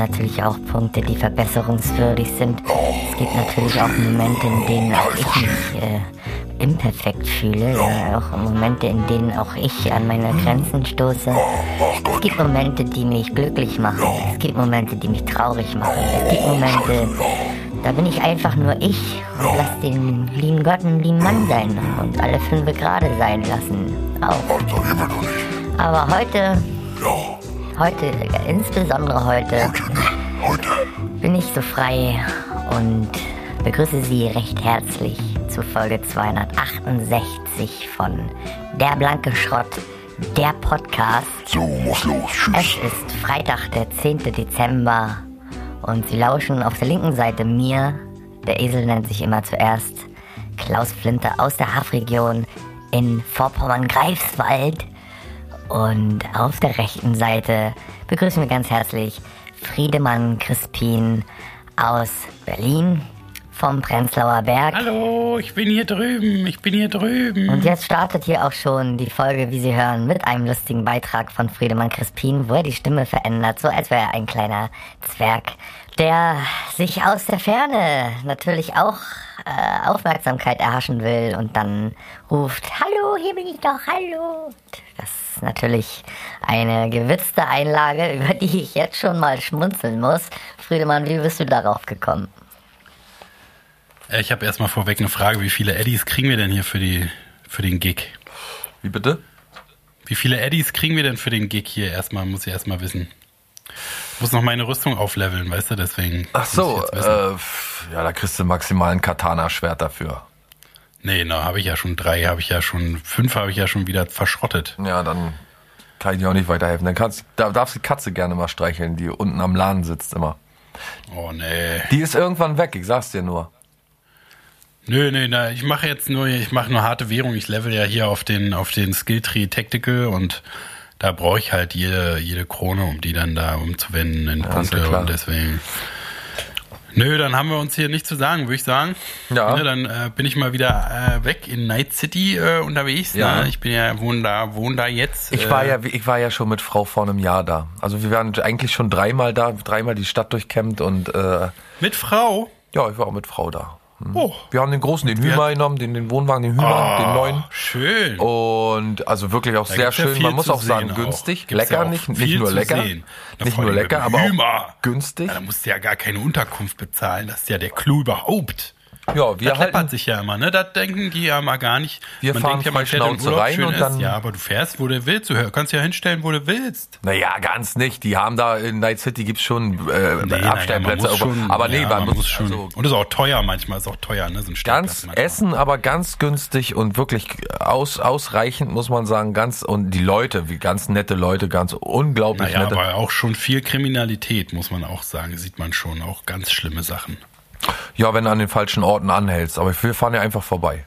natürlich auch Punkte, die verbesserungswürdig sind. Es gibt natürlich auch Momente, in denen auch ich mich äh, imperfekt fühle. Ja, auch Momente, in denen auch ich an meine Grenzen stoße. Es gibt Momente, die mich glücklich machen. Es gibt Momente, die mich traurig machen. Es gibt Momente, da bin ich einfach nur ich und lass den lieben Gott einen lieben Mann sein und alle fünf gerade sein lassen. Auch. Aber heute. Heute, insbesondere heute, Heute. bin ich so frei und begrüße Sie recht herzlich zu Folge 268 von Der blanke Schrott, der Podcast. So, muss los. Es Tschüss. ist Freitag, der 10. Dezember und Sie lauschen auf der linken Seite mir, der Esel nennt sich immer zuerst, Klaus Flinter aus der Hafregion in Vorpommern-Greifswald. Und auf der rechten Seite begrüßen wir ganz herzlich Friedemann Crispin aus Berlin vom Prenzlauer Berg. Hallo, ich bin hier drüben, ich bin hier drüben. Und jetzt startet hier auch schon die Folge, wie Sie hören, mit einem lustigen Beitrag von Friedemann Crispin, wo er die Stimme verändert, so als wäre er ein kleiner Zwerg, der sich aus der Ferne natürlich auch äh, Aufmerksamkeit erhaschen will und dann ruft, Hallo, hier bin ich doch, hallo. Das ist natürlich eine gewitzte Einlage, über die ich jetzt schon mal schmunzeln muss. Friedemann, wie bist du darauf gekommen? Äh, Ich habe erstmal vorweg eine Frage, wie viele Eddies kriegen wir denn hier für, die, für den Gig? Wie bitte? Wie viele Eddies kriegen wir denn für den Gig hier erstmal, muss ich erstmal wissen. Ich muss noch meine Rüstung aufleveln, weißt du, deswegen. Ach so, äh, ja, da kriegst du maximal ein Katana-Schwert dafür. Nee, na, habe ich ja schon drei, habe ich ja schon, fünf habe ich ja schon wieder verschrottet. Ja, dann kann ich dir auch nicht weiterhelfen. Dann kannst, da darfst du die Katze gerne mal streicheln, die unten am Laden sitzt immer. Oh nee. Die ist irgendwann weg, ich sag's dir nur. Nö, nö, na, ich mache jetzt nur, ich mache nur harte Währung. Ich level ja hier auf den, auf den Skilltree Tactical und da brauche ich halt jede, jede Krone, um die dann da umzuwenden in ja Punkte und deswegen. Nö, dann haben wir uns hier nichts zu sagen, würde ich sagen. Ja. Ne, dann äh, bin ich mal wieder äh, weg in Night City äh, unterwegs. Ja. Ne? Ich bin ja wohne da, wohne da jetzt. Ich äh, war ja, ich war ja schon mit Frau vor einem Jahr da. Also wir waren eigentlich schon dreimal da, dreimal die Stadt durchkämmt und äh, mit Frau. ja, ich war auch mit Frau da. Hm. Oh, Wir haben den großen, den Hümer genommen, den, den Wohnwagen, den Hümer, den neuen. schön. Und also wirklich auch Da sehr ja schön. viel Man muss auch sagen, günstig, auch. Lecker, ja auch nicht, nicht nur lecker, nicht nur lecker, aber günstig. Ja, da musst du ja gar keine Unterkunft bezahlen. Das ist ja der Clou überhaupt. Ja, wir Das halten, sich ja immer, ne? Das denken die ja mal gar nicht. Wir man fahren denkt ja, man frei fährt Schnauze Urlaub rein und ist. dann- Ja, aber du fährst, wo du willst. Du kannst ja hinstellen, wo du willst. naja, ganz nicht. Die haben da in Night City gibt's schon äh, Nee, naja, man Abstellplätze, muss aber, schon, aber nee, ja, man, muss schon. Also, und ist auch teuer manchmal, ist auch teuer, ne? So ein ganz manchmal. Essen, aber ganz günstig und wirklich aus, ausreichend, muss man sagen, ganz und die Leute, wie ganz nette Leute, ganz unglaublich Naja, nette. aber auch schon viel Kriminalität, muss man auch sagen. Sieht man schon auch ganz schlimme Sachen. Ja, wenn du an den falschen Orten anhältst, aber wir fahren ja einfach vorbei.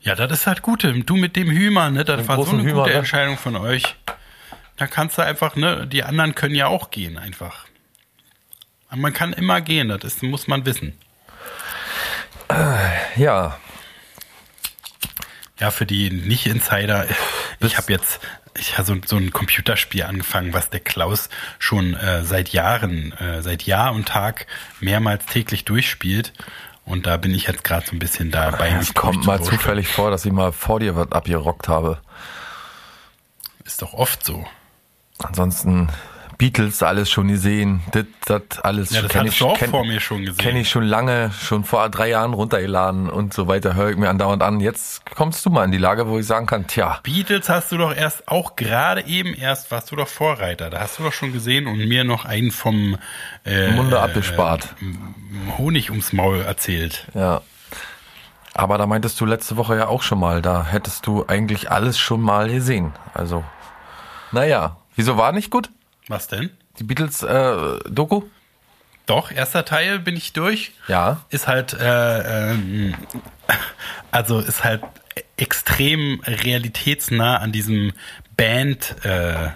Ja, das ist halt Gute. Du mit dem Hümer, ne? Das Dem war so eine Hümer, gute ne? Entscheidung von euch. Da kannst du einfach, ne? Die anderen können ja auch gehen, einfach. Aber man kann immer gehen, das ist, muss man wissen. Ja, Ja, für die Nicht-Insider, ich habe jetzt ich habe so, so ein Computerspiel angefangen, was der Klaus schon äh, seit Jahren, äh, seit Jahr und Tag mehrmals täglich durchspielt. Und da bin ich jetzt gerade so ein bisschen dabei. es kommt mal zufällig vor, dass ich mal vor dir was abgerockt habe. Ist doch oft so. Ansonsten Beatles alles schon gesehen, das, das alles Ja, das kenn du auch kenn- vor mir schon gesehen. Kenne ich schon lange, schon vor drei Jahren runtergeladen und so weiter, höre ich mir andauernd an. Jetzt kommst du mal in die Lage, wo ich sagen kann, tja, Beatles hast du doch erst, auch gerade eben erst, warst du doch Vorreiter. Da hast du doch schon gesehen und mir noch einen vom äh, Munde abgespart. Honig ums Maul erzählt. Ja. Aber da meintest du letzte Woche ja auch schon mal, da hättest du eigentlich alles schon mal gesehen. Also, naja, wieso war nicht gut? Was denn? Die Beatles-Doku? Doch, erster Teil bin ich durch. ja. Ist halt, äh, ähm, also ist halt extrem realitätsnah an diesem Band äh,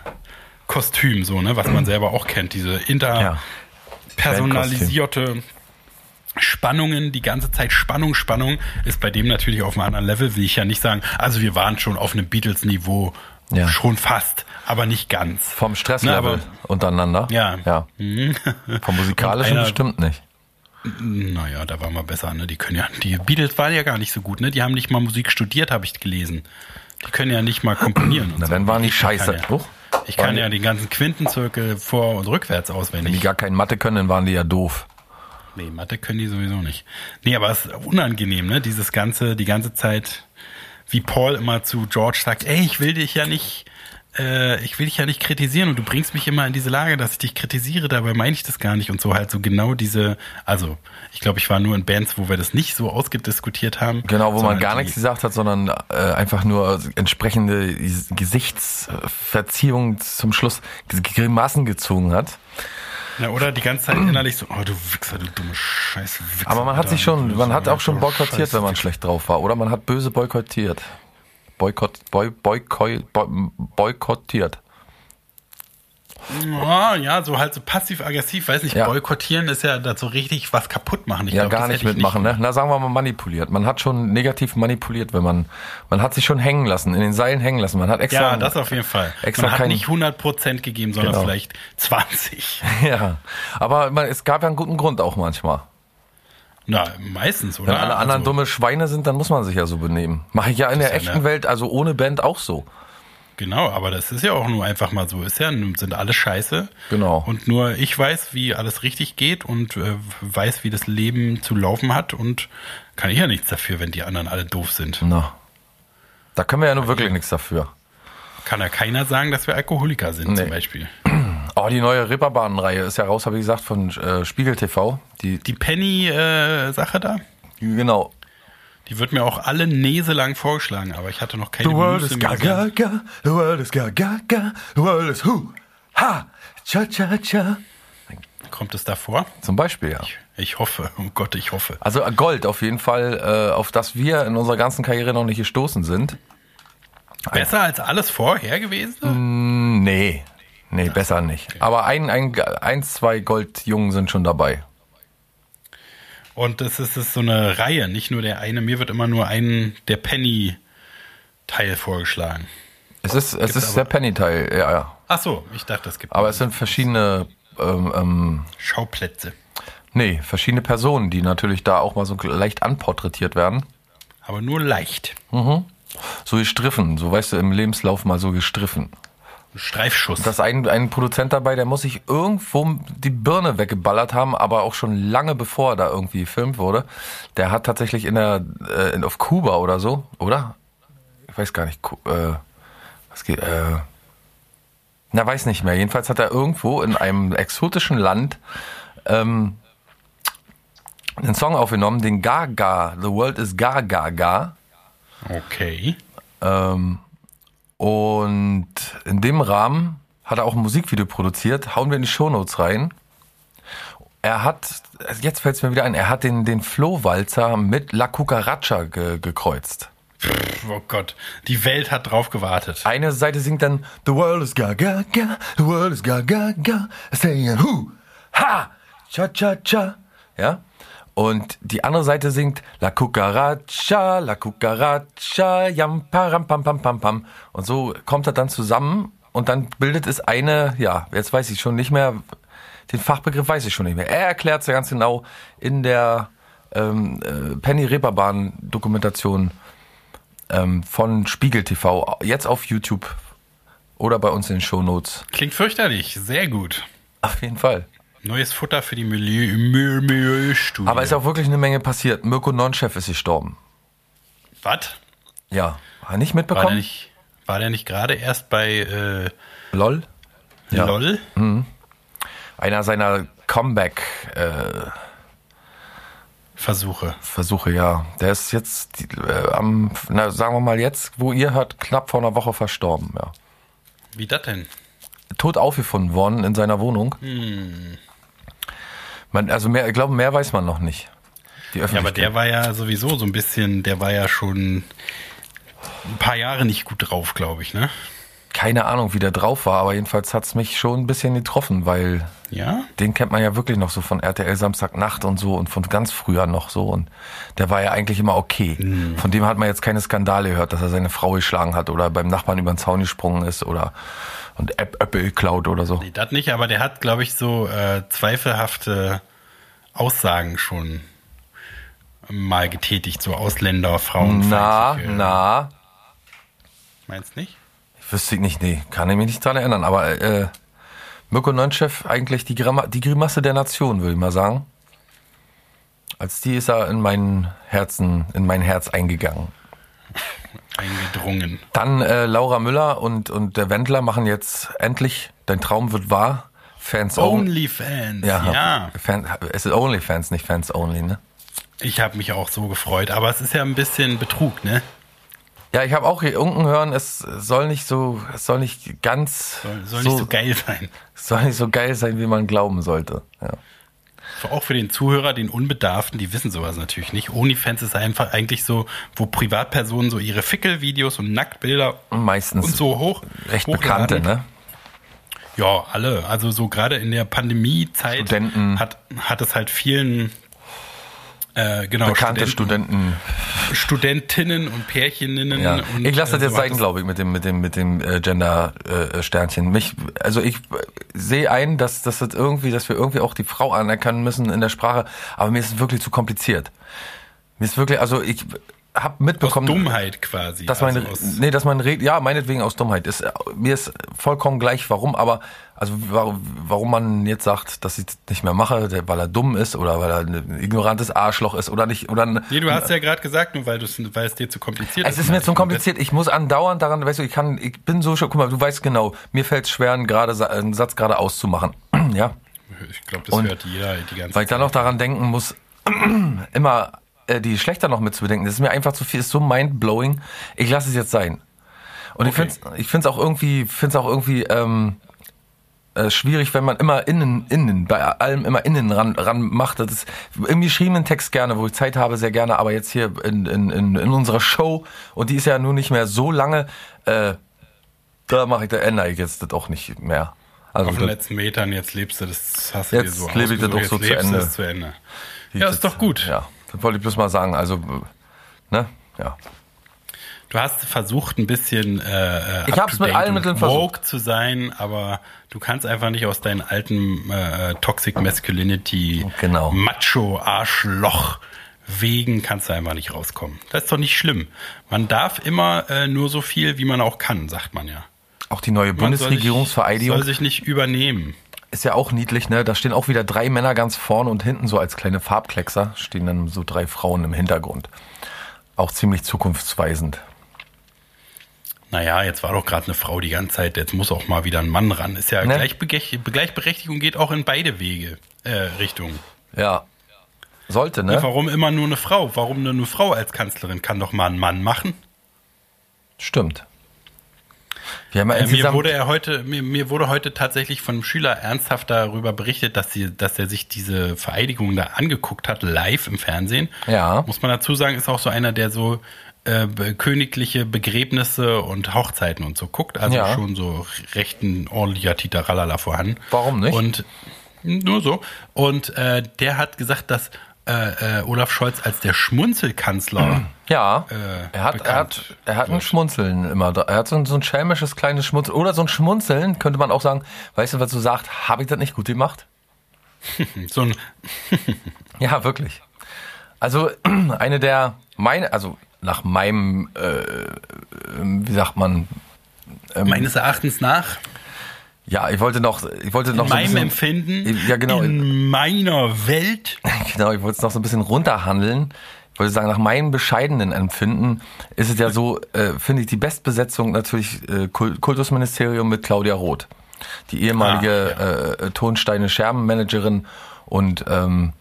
so, ne, was man selber auch kennt, diese Ja. interpersonalisierte Spannungen, die ganze Zeit Spannung, Spannung ist bei dem natürlich auf einem anderen Level, will ich ja nicht sagen. Also wir waren schon auf einem Beatles-Niveau, Ja. schon fast, aber nicht ganz. Vom Na, Stresslevel aber- untereinander? Ja. ja. Mhm. Vom musikalischen einer- bestimmt nicht. Naja, da waren wir besser, ne? Die können ja, die Beatles waren ja gar nicht so gut, ne? Die haben nicht mal Musik studiert, habe ich gelesen. Die können ja nicht mal komponieren. Und Na, so. dann waren die Ich kann scheiße. Ja, ich kann ja den ganzen Quintenzirkel vor- und rückwärts Wenn die auswendig. gar kein Mathe können, dann waren die ja doof. Nee, Mathe können die sowieso nicht. Nee, aber es ist unangenehm, ne? Dieses ganze, die ganze Zeit, wie Paul immer zu George sagt, ey, ich will dich ja nicht, äh, ich will dich ja nicht kritisieren und du bringst mich immer in diese Lage, dass ich dich kritisiere, dabei meine ich das gar nicht und so halt so genau diese, also ich glaube, ich war nur in Bands, wo wir das nicht so ausgediskutiert haben. Genau, wo man gar nichts gesagt hat, sondern äh, einfach nur entsprechende Gesichtsverziehung zum Schluss Grimassen gezogen hat. Ja, oder die ganze Zeit innerlich so, oh du Wichser, du dumme Scheiß Wichser. Aber man hat sich schon, man hat auch schon boykottiert, Scheiß wenn man schlecht drauf war. Oder man hat böse boykottiert. Boykott, boy, boy, boykottiert. Ja, ja, so halt so passiv-aggressiv, weiß nicht, Ja. boykottieren ist ja da so richtig was kaputt machen. Ich Ja, glaub, gar nicht mitmachen, ne? Na, sagen wir mal manipuliert. Man hat schon negativ manipuliert, wenn man, man hat sich schon hängen lassen, in den Seilen hängen lassen. Man hat extra. Ja, das auf jeden Fall. extra Man hat kein- nicht 100% gegeben, sondern Genau. vielleicht 20. Ja. Aber man, es gab ja einen guten Grund auch manchmal. Na, meistens, oder? Wenn alle anderen Also, dumme Schweine sind, dann muss man sich ja so benehmen. Mache ich ja in der ja echten eine- Welt, also ohne Band auch so. Genau, aber das ist ja auch nur einfach mal so. Ist ja, sind alle scheiße. Genau. Und nur ich weiß, wie alles richtig geht und äh, weiß, wie das Leben zu laufen hat und kann ich ja nichts dafür, wenn die anderen alle doof sind. Na. Da können wir ja nur wirklich nichts dafür. Kann ja keiner sagen, dass wir Alkoholiker sind, Nee. zum Beispiel. Oh, die neue Ripperbahn-Reihe ist ja raus, habe ich gesagt, von äh, Spiegel TV. Die, Die Penny-Sache da, genau. Die wird mir auch alle Näse lang vorgeschlagen, aber ich hatte noch keine The world Muße, is mir ga so- ga ga, the world is ga ga ga, the world is hu, ha, cha cha cha. Kommt es da vor? Zum Beispiel, ja. Ich hoffe, oh Gott, ich hoffe. Also Gold auf jeden Fall, äh, auf das wir in unserer ganzen Karriere noch nicht gestoßen sind. Besser als alles vorher gewesen? Hm, Nee, nee, besser nicht. Aber ein, ein, eins, zwei Goldjungen sind schon dabei. Und das ist, das ist so eine Reihe, nicht nur der eine. Mir wird immer nur ein, der Penny-Teil vorgeschlagen. Es ist, es ist der Penny-Teil, ja, ja. Ach so, ich dachte, es gibt Aber es sind verschiedene, ähm, ähm, Schauplätze. nee, verschiedene Personen, die natürlich da auch mal so leicht anporträtiert werden. Aber nur leicht. So gestriffen, so weißt du, im Lebenslauf mal so gestriffen. Streifschuss. Da ist ein, ein Produzent dabei, der muss sich irgendwo die Birne weggeballert haben, aber auch schon lange bevor da irgendwie gefilmt wurde. Der hat tatsächlich in der, äh, in- auf Kuba oder so, oder? Ich weiß gar nicht, äh, was geht, äh, na, weiß nicht mehr. Jedenfalls hat er irgendwo in einem exotischen Land, ähm, einen Song aufgenommen, den Gaga, The World is Gaga Ga. okay. Ähm, und in dem Rahmen hat er auch ein Musikvideo produziert. Hauen wir in die Shownotes rein. Er hat, jetzt fällt es mir wieder ein, er hat den, den Flohwalzer mit La Cucaracha ge, gekreuzt. Oh Gott, die Welt hat drauf gewartet. Eine Seite singt dann The world is ga ga ga, the world is ga ga ga, saying who, ha, cha cha cha, ja. Und die andere Seite singt La Cucaracha, La Cucaracha, yam param pam pam pam pam. Und so kommt das dann zusammen und dann bildet es eine, ja, jetzt weiß ich schon nicht mehr, den Fachbegriff weiß ich schon nicht mehr. Er erklärt es ja ganz genau in der ähm, äh, Penny Reeperbahn Dokumentation ähm, von Spiegel TV, jetzt auf YouTube oder bei uns in den Shownotes. Klingt fürchterlich, sehr gut. Auf jeden Fall. Neues Futter für die Milieu, Milieu, Milieustudie. Aber ist auch wirklich eine Menge passiert. Mirko Nonchef ist gestorben. Was? Ja. Hat nicht War der mitbekommen? nicht, war der nicht gerade erst bei äh, LOL? Ja. LOL? Einer seiner Comeback-Versuche, Versuche. ja. Der ist jetzt äh, am, na, sagen wir mal jetzt, wo ihr hört, knapp vor einer Woche verstorben, ja. Wie das denn? tot aufgefunden worden in seiner Wohnung. Man, also mehr, ich glaube, mehr weiß man noch nicht. Die Ja, aber der war ja sowieso so ein bisschen, der war ja schon ein paar Jahre nicht gut drauf, glaube ich, ne? keine Ahnung, wie der drauf war, aber jedenfalls hat's mich schon ein bisschen getroffen, weil Ja? den kennt man ja wirklich noch so von RTL Samstagnacht und so und von ganz früher noch so und der war ja eigentlich immer okay. Von dem hat man jetzt keine Skandale gehört, dass er seine Frau geschlagen hat oder beim Nachbarn über den Zaun gesprungen ist oder und App Apple klaut oder so. Nee, das nicht, aber der hat, glaube ich, so äh, zweifelhafte Aussagen schon mal getätigt, so Ausländer, Frauen. Na, na, Meinst nicht? ich wüsste nicht, nee, kann ich mich nicht dran erinnern, aber äh, Mirko Neunchef eigentlich die, Gramma, die Grimasse der Nation, würde ich mal sagen. Als die ist er in mein Herzen, in mein Herz eingegangen. Eingedrungen. Dann äh, Laura Müller und, und der Wendler machen jetzt endlich Dein Traum wird wahr. Fans only. Onlyfans, Ja, ja. Fan, es ist Onlyfans, nicht Fans only, ne? Ich habe mich auch so gefreut, aber es ist ja ein bisschen Betrug, ne? Ja, ich habe auch hier unten hören, es soll nicht so, es soll nicht ganz Soll, soll nicht so geil sein. soll nicht so geil sein, wie man glauben sollte. Ja. Auch für den Zuhörer, den Unbedarften, die wissen sowas natürlich nicht. Onlyfans ist einfach eigentlich so, wo Privatpersonen so ihre Fickelvideos und Nacktbilder Meistens und so hoch recht hochladen. bekannte, ne? Ja, alle. Also so gerade in der Pandemiezeit hat, hat es halt vielen äh, genau, Bekannte Studenten, Studenten. Studentinnen und Pärcheninnen. Ja. Und, ich lasse das äh, jetzt so sein, glaube ich, mit dem mit dem mit dem äh, Gender äh, Sternchen. Mich, also ich sehe ein, dass dass das irgendwie, dass wir irgendwie auch die Frau anerkennen müssen in der Sprache, aber mir ist es wirklich zu kompliziert. Mir ist wirklich, also ich habe Aus mitbekommen, Dummheit quasi. dass man, also aus, nee, dass man redet, ja, meinetwegen aus Dummheit. Ist, mir ist vollkommen gleich, warum, aber, also, warum, man jetzt sagt, dass ich das nicht mehr mache, weil er dumm ist oder weil er ein ignorantes Arschloch ist oder nicht, oder, nee, du hast ja gerade gesagt, nur weil, weil es dir zu kompliziert es ist mir zu kompliziert. Ich muss andauernd daran, weißt du, ich kann, ich bin so schon, guck mal, du weißt genau, mir fällt es schwer, einen, gerade, einen Satz gerade auszumachen. ja. Ich glaube, das Und hört jeder die ganze Weil ich dann noch daran denken muss, immer äh, die Geschlechter noch mit zu bedenken. Das ist mir einfach zu viel, ist so mindblowing. Ich lasse es jetzt sein. Und ich Okay. finde es ich find's auch irgendwie, find's auch irgendwie ähm, äh, schwierig, wenn man immer innen, innen, bei allem immer innen ran, ran macht. Das ist im geschriebenen Text gerne, wo ich Zeit habe, sehr gerne, aber jetzt hier in, in, in, in unserer Show, und die ist ja nun nicht mehr so lange, äh, da mache ich, da ändere ich jetzt das auch nicht mehr. Also Auf den das- letzten Metern, jetzt lebst du das, hast du Jetzt dir so lebe ich das auch so jetzt zu Ende. es zu Ende. Ja, ist doch gut. Ja, das wollte ich bloß mal sagen. Also, ne? Ja. Du hast versucht, ein bisschen äh, Ich hab's mit allen Mitteln woke zu sein, aber du kannst einfach nicht aus deinen alten äh, Toxic Masculinity Genau. Macho Arschloch Wegen kannst du einfach nicht rauskommen. Das ist doch nicht schlimm. Man darf immer äh, nur so viel, wie man auch kann, sagt man ja. Auch die neue Man soll Bundesregierungsvereidigung soll sich nicht übernehmen. ist ja auch niedlich, ne? Da stehen auch wieder drei Männer ganz vorne und hinten so als kleine Farbkleckser stehen dann so drei Frauen im Hintergrund. Auch ziemlich zukunftsweisend. Naja, jetzt war doch gerade eine Frau die ganze Zeit, jetzt muss auch mal wieder ein Mann ran. Ist ja Ne? Gleichberechtigung geht auch in beide Wege, äh, Richtungen. Ja. Sollte, ne? Warum immer nur eine Frau? Warum nur eine Frau als Kanzlerin? Kann doch mal ein Mann machen. Stimmt. Wir haben ja Äh, mir wurde er heute, mir, mir wurde heute tatsächlich von einem Schüler ernsthaft darüber berichtet, dass sie, dass er sich diese Vereidigung da angeguckt hat, live im Fernsehen. Ja. Muss man dazu sagen, ist auch so einer, der so äh, königliche Begräbnisse und Hochzeiten und so guckt. Also Ja. schon so recht ein ordentlicher Titerallala vorhanden. Warum nicht? Und nur so. Und äh, der hat gesagt, dass äh, äh, Olaf Scholz als der Schmunzelkanzler ja, äh, er hat, er hat, er hat ein. Schmunzeln immer. Er hat so ein, so ein schelmisches kleines Schmunzeln. Oder so ein Schmunzeln, könnte man auch sagen, weißt du, was du sagst, habe ich das nicht gut gemacht? so ein Ja, wirklich. Also eine der meine, also nach meinem, äh, wie sagt man? Ähm, meines Erachtens nach ja, ich wollte noch, ich wollte noch in so ein meinem bisschen, Empfinden, Ja, genau. in meiner Welt, genau, ich wollte es noch so ein bisschen runterhandeln. Ich wollte sagen, nach meinem bescheidenen Empfinden ist es ja so, äh, finde ich die Bestbesetzung natürlich äh, Kult- Kultusministerium mit Claudia Roth, die ehemalige Ah, äh, Tonsteine Scherben-Managerin und ähm,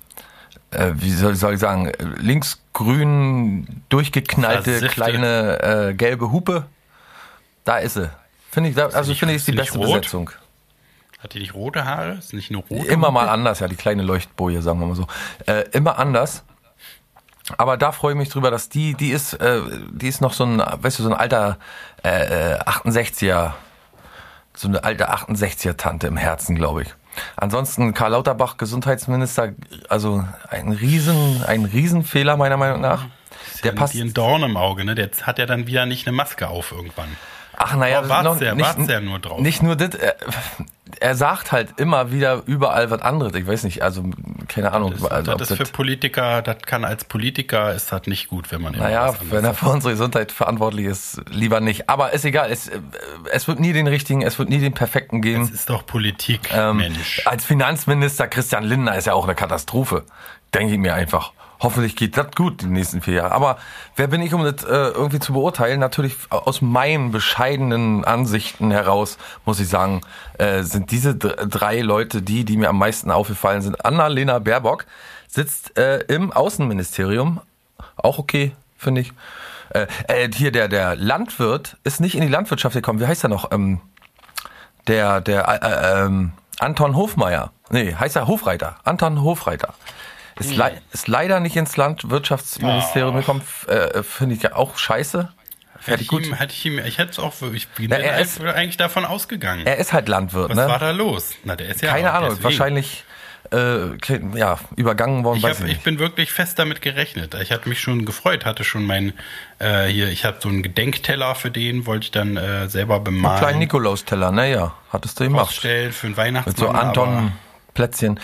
äh, wie soll, soll ich sagen, äh, linksgrün durchgeknallte kleine äh, gelbe Hupe. Da ist sie. Finde ich, da, also finde ich ist die beste rot? Besetzung. hat die nicht rote Haare? Ist nicht nur rot? Immer mal anders, ja, die kleine Leuchtboje, sagen wir mal so. Äh, immer anders. Aber da freue ich mich drüber, dass die, die ist, äh, die ist noch so ein, weißt du, so ein alter äh, äh, 68er so eine alte 68er-Tante im Herzen, glaube ich. Ansonsten Karl Lauterbach, Gesundheitsminister, also ein Riesen, ein Riesenfehler meiner Meinung nach. Der passt. Wie ein Dorn im Auge, ne? Der hat ja dann wieder nicht eine Maske auf irgendwann. Ach naja, oh, wart's ja, wart's ja nur drauf. Nicht nur das, er, er, sagt halt immer wieder überall was anderes. Ich weiß nicht, also keine Ahnung. Das, also, das ist für Politiker, das kann als Politiker, ist das nicht gut, wenn man Naja, wenn er für unsere Gesundheit verantwortlich ist, lieber nicht. Aber ist egal, es, es wird nie den richtigen, es wird nie den perfekten geben. Es ist doch Politik, ähm, Mensch. Als Finanzminister Christian Lindner ist ja auch eine Katastrophe. Denke ich mir einfach. Hoffentlich geht das gut die nächsten vier Jahre. Aber wer bin ich, um das äh, irgendwie zu beurteilen? Natürlich aus meinen bescheidenen Ansichten heraus, muss ich sagen, äh, sind diese drei Leute die, die mir am meisten aufgefallen sind. Annalena Baerbock sitzt äh, im Außenministerium. Auch okay, finde ich. Äh, äh, hier der, der Landwirt ist nicht in die Landwirtschaft gekommen. Wie heißt er noch? Ähm, der, der, äh, äh, ähm, Anton Hofmeier. Nee, heißt er Hofreiter. Anton Hofreiter. Ist, le ist leider nicht ins Landwirtschaftsministerium oh. gekommen, äh, finde ich ja auch scheiße. Hätte ich, gut. Ihm, hätte ich ihm, ich hätte es auch, ich bin Na, er ist, eigentlich davon ausgegangen. Er ist halt Landwirt, Was ne? war da los? Na, der ist ja Keine auch, Ahnung, deswegen. wahrscheinlich äh, ja, übergangen worden. Ich, hab, ich, bin wirklich fest damit gerechnet. Ich hatte mich schon gefreut, hatte schon mein äh, hier, ich hatte so einen Gedenkteller für den, wollte ich dann äh, selber bemalen. Einen kleinen Nikolausteller, naja, hattest du gemacht. Aufstellen für einen Weihnachtsmann. Mit so Anton Plätzchen.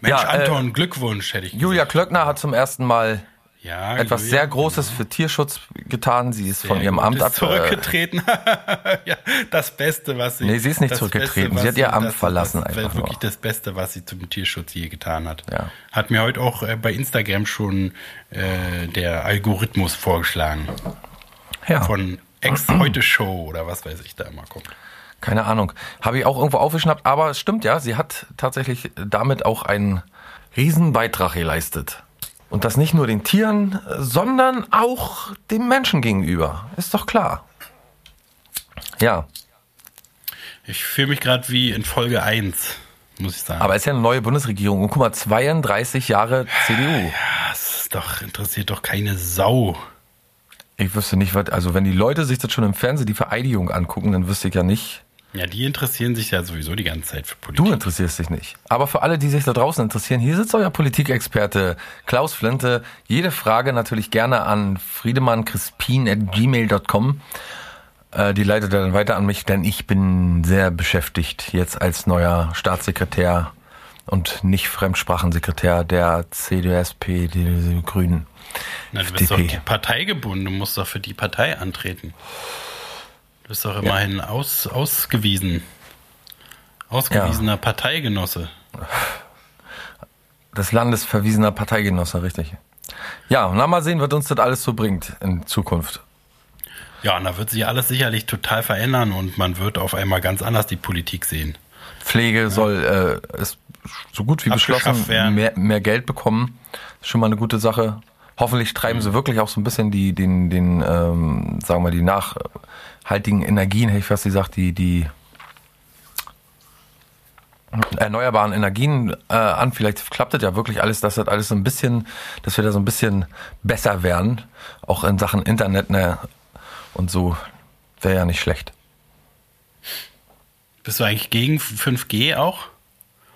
Mensch, ja, Anton, äh, Glückwunsch, hätte ich gesagt. Julia Klöckner hat zum ersten Mal ja, etwas Julia, sehr Großes für Tierschutz getan. Sie ist sehr von ihrem Amt ab äh, zurückgetreten. ja, das Beste, was sie. Nee, sie ist nicht zurückgetreten. Beste, sie hat ihr Amt das, verlassen das, einfach. wirklich nur. das Beste, was sie zum Tierschutz je getan hat. Ja. Hat mir heute auch äh, bei Instagram schon äh, der Algorithmus vorgeschlagen. Ja. Von Ex heute Show oder was weiß ich da immer kommt. Keine Ahnung. Habe ich auch irgendwo aufgeschnappt, aber es stimmt ja, sie hat tatsächlich damit auch einen Riesenbeitrag geleistet. Und das nicht nur den Tieren, sondern auch dem Menschen gegenüber. Ist doch klar. Ja. Ich fühle mich gerade wie in Folge 1, muss ich sagen. Aber es ist ja eine neue Bundesregierung. Und guck mal, 32 Jahre CDU. Ja, es ist doch, interessiert doch keine Sau. Ich wüsste nicht, was, also wenn die Leute sich das schon im Fernsehen die Vereidigung angucken, dann wüsste ich ja nicht, ja, die interessieren sich ja sowieso die ganze Zeit für Politik. Du interessierst dich nicht. Aber für alle, die sich da draußen interessieren, hier sitzt euer Politikexperte Klaus Flinte. Jede Frage natürlich gerne an friedemann.crispin.gmail.com. Äh, die leitet er dann weiter an mich, denn ich bin sehr beschäftigt jetzt als neuer Staatssekretär und nicht Fremdsprachensekretär der CDSP, die Grünen. Na, du bist FDP. doch parteigebunden, du musst doch für die Partei antreten. Du bist doch immerhin ja. aus, ausgewiesen. Ausgewiesener ja. Parteigenosse. Des Landes verwiesener Parteigenosse, richtig. Ja, na mal sehen, was uns das alles so bringt in Zukunft. Ja, und da wird sich alles sicherlich total verändern und man wird auf einmal ganz anders die Politik sehen. Pflege ja. soll äh, ist so gut wie beschlossen mehr, mehr Geld bekommen. Ist schon mal eine gute Sache. Hoffentlich treiben mhm. sie wirklich auch so ein bisschen die, den, den, ähm, sagen wir, die nach, haltigen Energien, hätte ich fast gesagt, die, die erneuerbaren Energien äh, an. Vielleicht klappt das ja wirklich alles, dass das alles so ein bisschen, dass wir da so ein bisschen besser werden, auch in Sachen Internet ne? und so wäre ja nicht schlecht. Bist du eigentlich gegen 5G auch?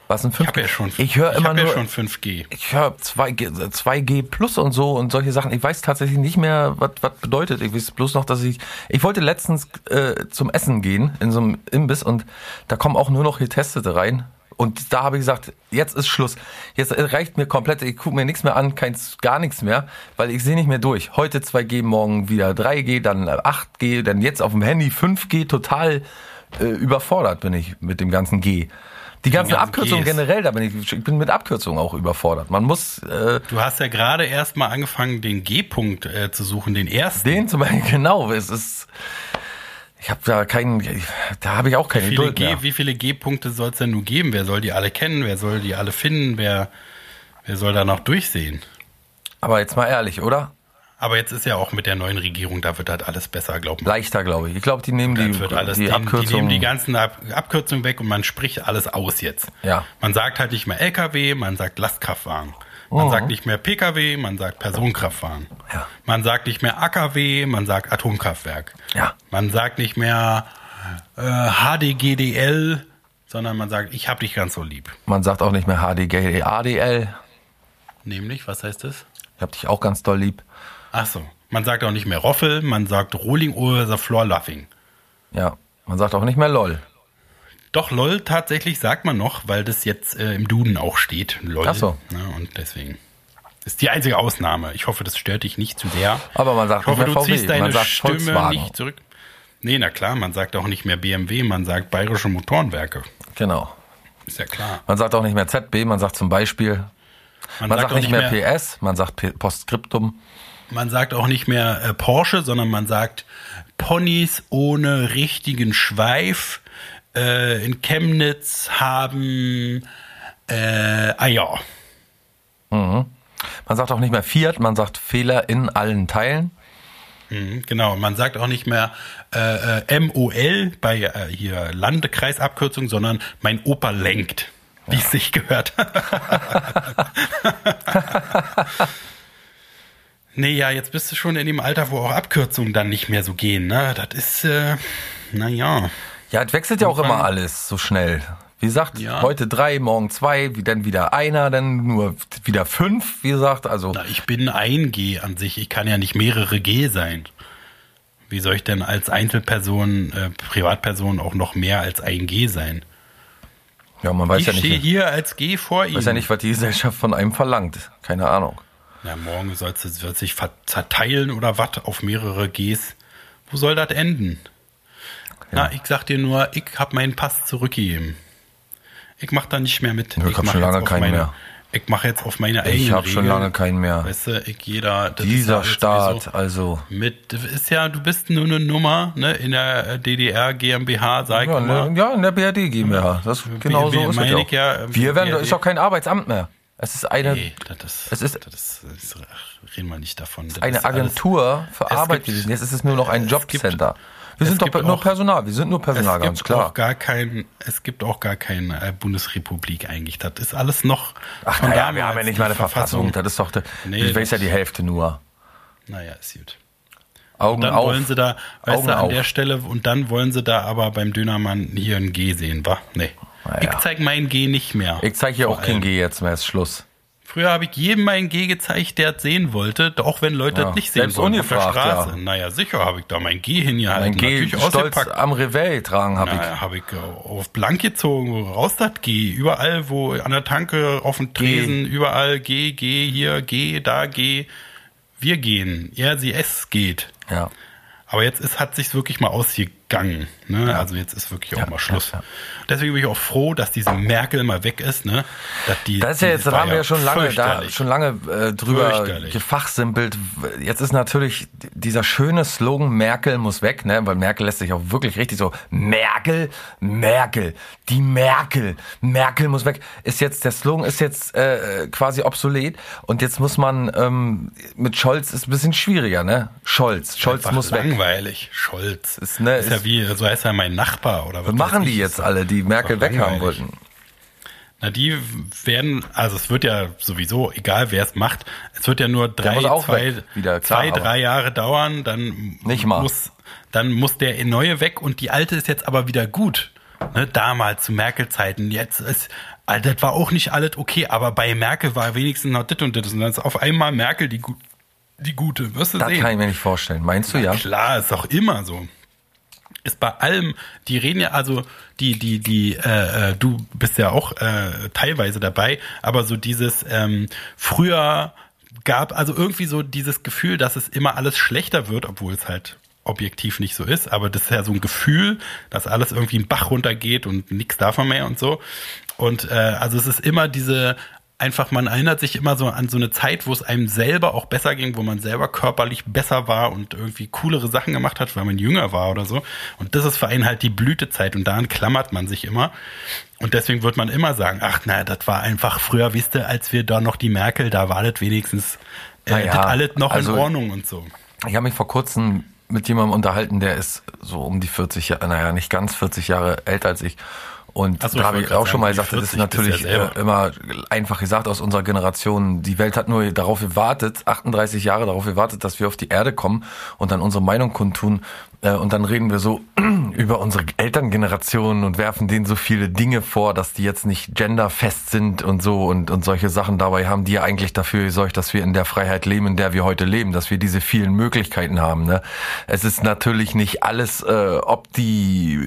Was ein 5G? Ich habe ja schon, ich höre immer nur, ja schon 5G. Ich höre 2G, 2G Plus und so und solche Sachen. Ich weiß tatsächlich nicht mehr, was was bedeutet. Ich weiß bloß noch, dass ich ich wollte letztens äh, zum Essen gehen in so einem Imbiss und da kommen auch nur noch Getestete rein. Und da habe ich gesagt, jetzt ist Schluss. Jetzt reicht mir komplett, ich gucke mir nichts mehr an, keins, gar nichts mehr, weil ich sehe nicht mehr durch. Heute 2G, morgen wieder 3G, dann 8G, dann jetzt auf dem Handy 5G, total äh, überfordert bin ich mit dem ganzen G. Die ganzen Abkürzungen Gs. generell, da bin ich, ich bin mit Abkürzungen auch überfordert. Man muss. Äh, du hast ja gerade erst mal angefangen, den G-Punkt äh, zu suchen, den ersten. Den zum Beispiel, genau. Es ist. Ich habe da keinen, da habe ich auch keine wie viele Geduld G, Wie viele G-Punkte soll es denn nur geben? Wer soll die alle kennen? Wer soll die alle finden? Wer, wer soll da noch durchsehen? Aber jetzt mal ehrlich, oder? Aber jetzt ist ja auch mit der neuen Regierung, da wird halt alles besser, glaube ich. Leichter, glaube ich. Ich glaube, die nehmen die, die, Abkürzungen. Die nehmen die ganzen Ab Abkürzungen weg und man spricht alles aus jetzt. Ja. Man sagt halt nicht mehr LKW, man sagt Lastkraftwagen. Man oh. sagt nicht mehr PKW, man sagt Personenkraftwagen. Ja. Man sagt nicht mehr AKW, man sagt Atomkraftwerk. Ja. Man sagt nicht mehr äh, HDGDL, sondern man sagt, ich hab dich ganz so lieb. Man sagt auch nicht mehr HDG, ADL. Nämlich, was heißt das? Ich hab dich auch ganz doll lieb. Ach so. Man sagt auch nicht mehr Roffel, man sagt Rolling over the floor laughing. Ja. Man sagt auch nicht mehr LOL. Doch, LOL tatsächlich sagt man noch, weil das jetzt äh, im Duden auch steht. LOL. Ach so. Ne, und deswegen ist die einzige Ausnahme. Ich hoffe, das stört dich nicht zu sehr. Aber man sagt ich hoffe, nicht mehr du VW, ziehst deine man sagt Stimme Volkswagen. nicht zurück. Nee, na klar, man sagt auch nicht mehr BMW, man sagt Bayerische Motorenwerke. Genau. Ist ja klar. Man sagt auch nicht mehr ZB, man sagt zum Beispiel, man, sagt, auch nicht mehr, PS, man sagt Postskriptum. Man sagt auch nicht mehr äh, Porsche, sondern man sagt Ponys ohne richtigen Schweif äh, in Chemnitz haben äh, Eier. Man sagt auch nicht mehr Fiat, man sagt Fehler in allen Teilen. Mhm, Genau, man sagt auch nicht mehr äh, äh, MOL bei äh, hier Landekreisabkürzung, sondern mein Opa lenkt, wie es sich gehört. nee, ja, jetzt bist du schon in dem Alter, wo auch Abkürzungen dann nicht mehr so gehen, ne? Das ist, äh, naja. Ja, es wechselt ja auch immer alles so schnell. Wie gesagt, Ja. heute drei, morgen zwei, wie- dann wieder einer, dann nur wieder fünf, wie gesagt, also Na, ich bin ein G an sich, ich kann ja nicht mehrere G sein. Wie soll ich denn als Einzelperson, äh, Privatperson auch noch mehr als ein G sein? ja, man weiß ich ja stehe nicht, hier als G vor Ihnen. weiß ja nicht, was die Gesellschaft von einem verlangt. Keine Ahnung. Na, morgen soll's, es wird sich zerteilen oder was auf mehrere Gs. Wo soll das enden? Na, ich sag dir nur, ich hab meinen Pass zurückgegeben. Ich mach da nicht mehr mit. Ja, ich hab mach schon lange keinen meine, mehr. Ich mache jetzt auf meine eigenen Ich habe schon Regeln. lange keinen mehr. Weißt du, ich jeder. das ist ja Dieser jetzt Staat, sowieso also Mit, ist ja, du bist nur eine Nummer, ne, in der DDR GmbH, sag ich ja, mal. ne, ja, in der BRD GmbH. Das genau wie so ist es ja ich ja, auch. Wir werden, BRD. ist doch kein Arbeitsamt mehr. Es ist eine, Nee, das ist, Es ist- das das reden wir nicht davon. Das eine ist alles- Agentur für Es Arbeit gewesen. Jetzt ist es nur noch ein es Jobcenter. Wir es sind doch nur auch- Personal. Wir sind nur Personal, es ganz gibt klar. Auch gar kein, es gibt auch gar keine äh, Bundesrepublik eigentlich. Das ist alles noch. Ach naja, damals, wir haben ja nicht mal eine Verfassung. Das ist doch, Nee, ich weiß ja die Hälfte nur. Naja, ist gut. Augen Dann auf. wollen sie da, weißt Augen du, an auf. der Stelle, und dann wollen sie da aber beim Dönermann hier ein G sehen, wa? Nee. Naja. Ich zeig mein G nicht mehr. Ich zeige hier Vor auch kein. G jetzt mehr, ist Schluss. Früher habe ich jedem mein G gezeigt, der es sehen wollte, auch wenn Leute Ja, das nicht sehen wollten auf der Straße. ja. Naja, sicher habe ich da mein G hingehalten. Mein G natürlich stolz ausgepackt. am Revell tragen habe ich. Naja, habe ich auf blank gezogen, raus das G. Überall, wo an der Tanke, auf dem Tresen, überall G, G, hier, G, da, G. Wir gehen. Er, sie, es geht. Ja. Aber jetzt ist, hat sich's wirklich mal ausgegangen. Ne? Also jetzt ist wirklich auch Ja, mal Schluss. ja, ja. Deswegen bin ich auch froh, dass diese Merkel mal weg ist. Ne? Dass die, Das ist ja jetzt, da haben wir ja schon lange, da, schon lange äh, drüber gefachsimpelt. Jetzt ist natürlich dieser schöne Slogan Merkel muss weg, ne? Weil Merkel lässt sich auch wirklich richtig so Merkel, Merkel, die Merkel, Merkel muss weg. Ist jetzt der Slogan ist jetzt äh, quasi obsolet und jetzt muss man ähm, mit Scholz ist ein bisschen schwieriger, ne? Scholz, Scholz Einfach muss weg. langweilig. Scholz. Ist, ne, ist ja wie, so heißt er mein Nachbar oder was. Was machen die jetzt alle, die Merkel doch weghaben langweilig. wollten? Na, die werden, also es wird ja sowieso, egal wer es macht, es wird ja nur drei, zwei, weg, wieder, klar, zwei drei Jahre dauern, dann Nicht mal. muss, dann muss der neue weg und die alte ist jetzt aber wieder gut. Ne, damals zu Merkel-Zeiten, jetzt ist, also das war auch nicht alles okay, aber bei Merkel war wenigstens noch dit und dit und dann ist auf einmal Merkel die, die gute, wirst du Das sehen. kann ich mir nicht vorstellen. Meinst du ja? Klar, ist auch immer so. Ist bei allem, die reden ja, also die, die, die, äh, äh, du bist ja auch äh, teilweise dabei, aber so dieses ähm, früher gab, also irgendwie so dieses Gefühl, dass es immer alles schlechter wird, obwohl es halt objektiv nicht so ist, aber das ist ja so ein Gefühl, dass alles irgendwie einen Bach runtergeht und nichts davon mehr und so. Und äh, also es ist immer diese einfach, man erinnert sich immer so an so eine Zeit, wo es einem selber auch besser ging, wo man selber körperlich besser war und irgendwie coolere Sachen gemacht hat, weil man jünger war oder so. Und das ist für einen halt die Blütezeit und daran klammert man sich immer. Und deswegen wird man immer sagen, ach na, das war einfach früher, wisst ihr, als wir da noch die Merkel, da war das wenigstens äh, Naja, das alles noch also- in Ordnung und so. Ich habe mich vor kurzem mit jemandem unterhalten, der ist so um die 40 Jahre, naja, nicht ganz 40 Jahre älter als ich. Und so, da habe ich auch schon mal gesagt, das ist 40 bist natürlich ja äh, immer einfach gesagt aus unserer Generation. Die Welt hat nur darauf gewartet, 38 Jahre darauf gewartet, dass wir auf die Erde kommen und dann unsere Meinung kundtun. Äh, und dann reden wir so über unsere Elterngeneration und werfen denen so viele Dinge vor, dass die jetzt nicht genderfest sind und so und, und solche Sachen. Dabei haben die ja eigentlich dafür gesorgt, dass wir in der Freiheit leben, in der wir heute leben, dass wir diese vielen Möglichkeiten haben. Ne? Es ist natürlich nicht alles äh, opti,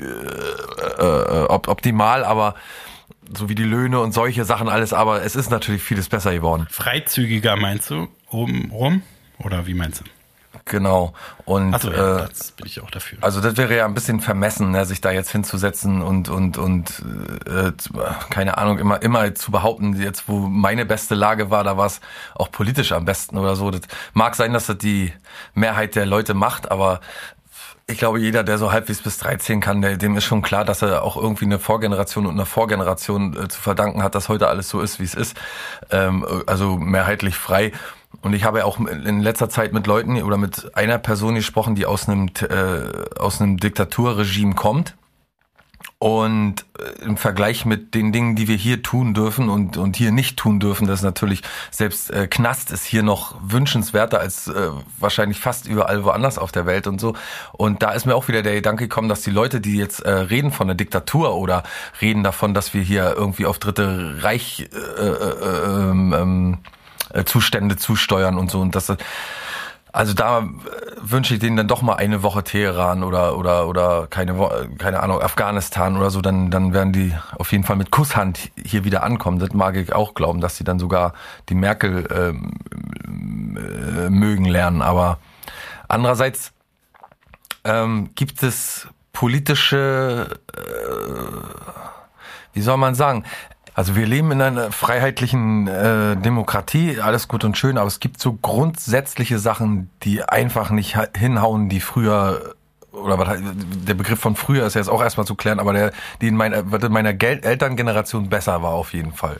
äh, äh, op optimal, aber so wie die Löhne und solche Sachen alles, aber es ist natürlich vieles besser geworden. Freizügiger meinst du? Oben rum? Oder wie meinst du? Genau. Und Achso, ja, äh, das bin ich auch dafür. also das wäre ja ein bisschen vermessen, ne, sich da jetzt hinzusetzen und und und äh, keine Ahnung immer immer zu behaupten, jetzt wo meine beste Lage war, da war es auch politisch am besten oder so. Das mag sein, dass das die Mehrheit der Leute macht, aber ich glaube, jeder, der so halbwegs bis 13 kann, der, dem ist schon klar, dass er auch irgendwie eine Vorgeneration und eine Vorgeneration äh, zu verdanken hat, dass heute alles so ist, wie es ist. Ähm, also mehrheitlich frei. Und ich habe auch in letzter Zeit mit Leuten oder mit einer Person gesprochen, die aus einem, äh, aus einem Diktaturregime kommt. Und äh, im Vergleich mit den Dingen, die wir hier tun dürfen und, und hier nicht tun dürfen, das ist natürlich, selbst äh, Knast ist hier noch wünschenswerter als äh, wahrscheinlich fast überall woanders auf der Welt und so. Und da ist mir auch wieder der Gedanke gekommen, dass die Leute, die jetzt äh, reden von der Diktatur oder reden davon, dass wir hier irgendwie auf Dritte Reich äh, äh, ähm, ähm, äh, Zustände zusteuern und so und das also da äh, wünsche ich denen dann doch mal eine Woche Teheran oder oder oder keine Wo keine Ahnung Afghanistan oder so, dann dann werden die auf jeden Fall mit Kusshand hier wieder ankommen. Das mag ich auch glauben, dass sie dann sogar die Merkel ähm, äh, mögen lernen. Aber andererseits ähm, gibt es politische, äh, wie soll man sagen? Also wir leben in einer freiheitlichen äh, Demokratie, alles gut und schön, aber es gibt so grundsätzliche Sachen, die einfach nicht ha- hinhauen, die früher oder was, der Begriff von früher ist jetzt auch erstmal zu klären, aber der, die in meiner, in meiner Elterngeneration besser war auf jeden Fall.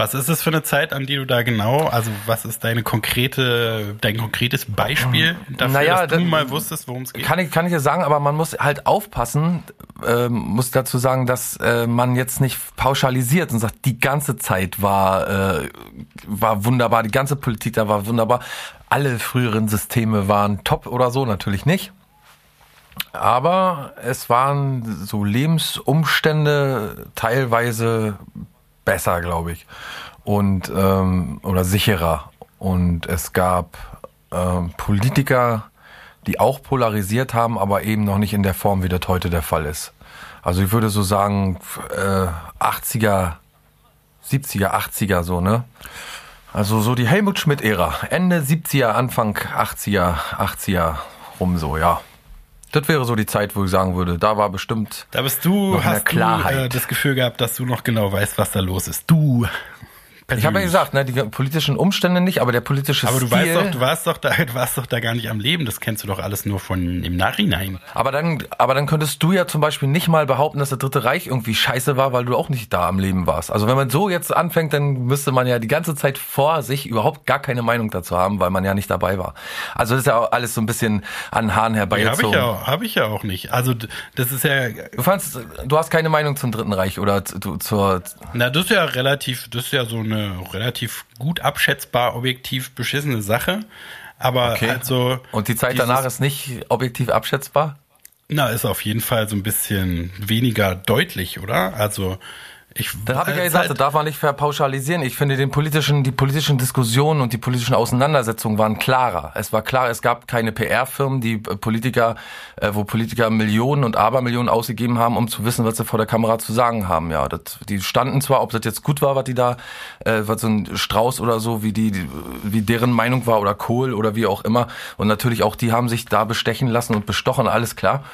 Was ist es für eine Zeit, an die du da genau, also was ist deine konkrete, dein konkretes Beispiel dafür, Naja, dass du mal wusstest, worum es geht? Kann ich, kann ich ja sagen, aber man muss halt aufpassen, ähm, muss dazu sagen, dass äh, man jetzt nicht pauschalisiert und sagt, die ganze Zeit war, äh, war wunderbar, die ganze Politik da war wunderbar. Alle früheren Systeme waren top oder so, natürlich nicht. Aber es waren so Lebensumstände teilweise besser, glaube ich. Und ähm, oder sicherer. Und es gab ähm, Politiker, die auch polarisiert haben, aber eben noch nicht in der Form, wie das heute der Fall ist. Also ich würde so sagen, äh, 80er, 70er, 80er so, ne? Also so die Helmut Schmidt-Ära. Ende 70er, Anfang 80er, 80er rum so, ja. Das wäre so die Zeit, wo ich sagen würde, da war bestimmt Da bist du, hast du Klarheit. äh, das Gefühl gehabt, dass du noch genau weißt, was da los ist. Du. Ich habe ja gesagt, ne, die politischen Umstände nicht, aber der politische Aber du Stil. weißt doch, du warst doch da, du warst doch da gar nicht am Leben. Das kennst du doch alles nur von im Nachhinein. aber dann, aber dann könntest du ja zum Beispiel nicht mal behaupten, dass das Dritte Reich irgendwie scheiße war, weil du auch nicht da am Leben warst. Also wenn man so jetzt anfängt, dann müsste man ja die ganze Zeit vor sich überhaupt gar keine Meinung dazu haben, weil man ja nicht dabei war. Also das ist ja auch alles so ein bisschen an Haaren Ja, habe ich herbeigezogen. ja, auch- hab ich ja auch nicht. Also das ist ja, Du fandst, du hast keine Meinung zum Dritten Reich oder zu, zur, na das ist ja relativ, das ist ja so eine relativ gut abschätzbar, objektiv beschissene Sache. Aber Okay. also und die Zeit danach ist nicht objektiv abschätzbar? Na, ist auf jeden Fall so ein bisschen weniger deutlich, oder? Also ich Dann habe ich ja äh, gesagt, Zeit- das darf man nicht verpauschalisieren. Ich finde, den politischen, die politischen Diskussionen und die politischen Auseinandersetzungen waren klarer. Es war klar, es gab keine PR-Firmen, die äh, Politiker, äh, wo Politiker Millionen und Abermillionen ausgegeben haben, um zu wissen, was sie vor der Kamera zu sagen haben. Ja, das, die standen zwar, ob das jetzt gut war, was die da, äh, was so ein Strauß oder so, wie die- wie deren Meinung war oder Kohl oder wie auch immer. Und natürlich auch die haben sich da bestechen lassen und bestochen, alles klar.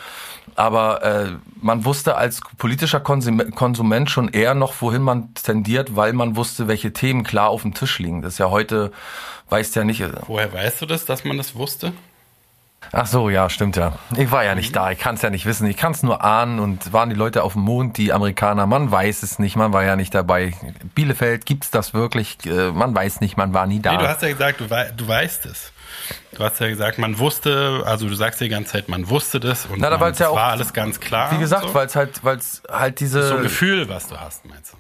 Aber äh, man wusste als politischer Konsum Konsument schon eher noch, wohin man tendiert, weil man wusste, welche Themen klar auf dem Tisch liegen. Das ist ja heute, weißt ja nicht. äh, Woher weißt du das, dass man das wusste? Ach so, ja, stimmt ja. Ich war ja nicht da, ich kann es ja nicht wissen. Ich kann es nur ahnen. Und waren die Leute auf dem Mond, die Amerikaner? Man weiß es nicht, man war ja nicht dabei. Bielefeld, gibt's das wirklich? Äh, Man weiß nicht, man war nie da. Nee, du hast ja gesagt, du, wei du weißt es. Du hast ja gesagt, man wusste, also du sagst die ganze Zeit, man wusste das und Na, da man, weil's ja auch- war alles ganz klar. Wie gesagt, so. weil es halt, weil es halt diese. so ein Gefühl, was du hast, meinst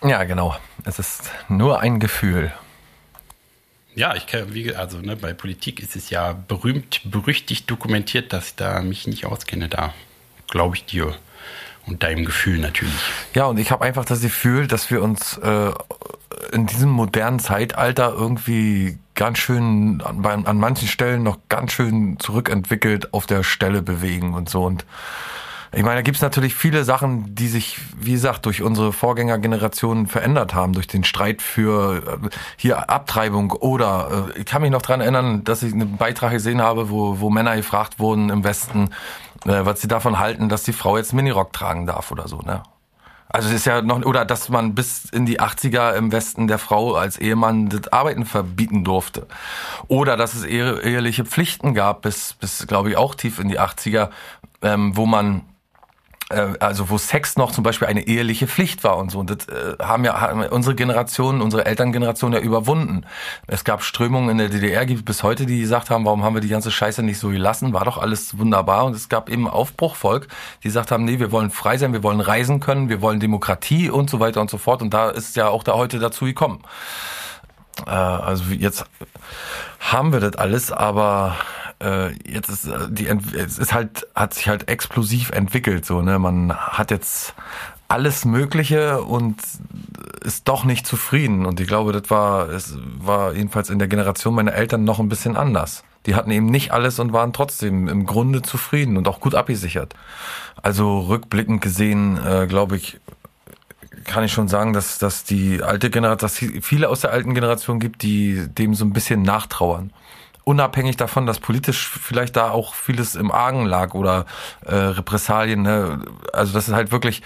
du? Ja, genau. Es ist nur ein Gefühl. Ja, ich kann, wie, also ne, bei Politik ist es ja berühmt, berüchtigt dokumentiert, dass ich da mich nicht auskenne. Da glaube ich dir und deinem Gefühl natürlich. Ja, und ich habe einfach das Gefühl, dass wir uns äh, in diesem modernen Zeitalter irgendwie ganz schön an, an manchen Stellen noch ganz schön zurückentwickelt auf der Stelle bewegen und so. Und ich meine, da gibt's natürlich viele Sachen, die sich, wie gesagt, durch unsere Vorgängergenerationen verändert haben, durch den Streit für äh, hier Abtreibung oder äh, ich kann mich noch dran erinnern, dass ich einen Beitrag gesehen habe, wo, wo Männer gefragt wurden im Westen, äh, was sie davon halten, dass die Frau jetzt Minirock tragen darf oder so, ne? Also es ist ja noch, oder dass man bis in die 80er im Westen der Frau als Ehemann das Arbeiten verbieten durfte. Oder dass es eheliche Pflichten gab, bis, bis glaube ich, auch tief in die 80er, ähm, wo man also wo Sex noch zum Beispiel eine eheliche Pflicht war und so. Und das äh, haben ja haben unsere Generation, unsere Elterngeneration ja überwunden. Es gab Strömungen in der DDR, gibt bis heute, die gesagt haben, warum haben wir die ganze Scheiße nicht so gelassen? War doch alles wunderbar. Und es gab eben Aufbruchvolk, die gesagt haben, nee, wir wollen frei sein, wir wollen reisen können, wir wollen Demokratie und so weiter und so fort. Und da ist ja auch da heute dazu gekommen. Äh, also jetzt haben wir das alles, aber äh, jetzt ist äh, die es ist halt hat sich halt explosiv entwickelt so ne? Man hat jetzt alles Mögliche und ist doch nicht zufrieden. Und ich glaube das war es war jedenfalls in der Generation meiner Eltern noch ein bisschen anders. Die hatten eben nicht alles und waren trotzdem im Grunde zufrieden und auch gut abgesichert. Also rückblickend gesehen äh, glaube ich kann ich schon sagen, dass, dass die alte Generation, dass es viele aus der alten Generation gibt, die dem so ein bisschen nachtrauern unabhängig davon, dass politisch vielleicht da auch vieles im Argen lag oder äh, Repressalien, ne? also dass es halt wirklich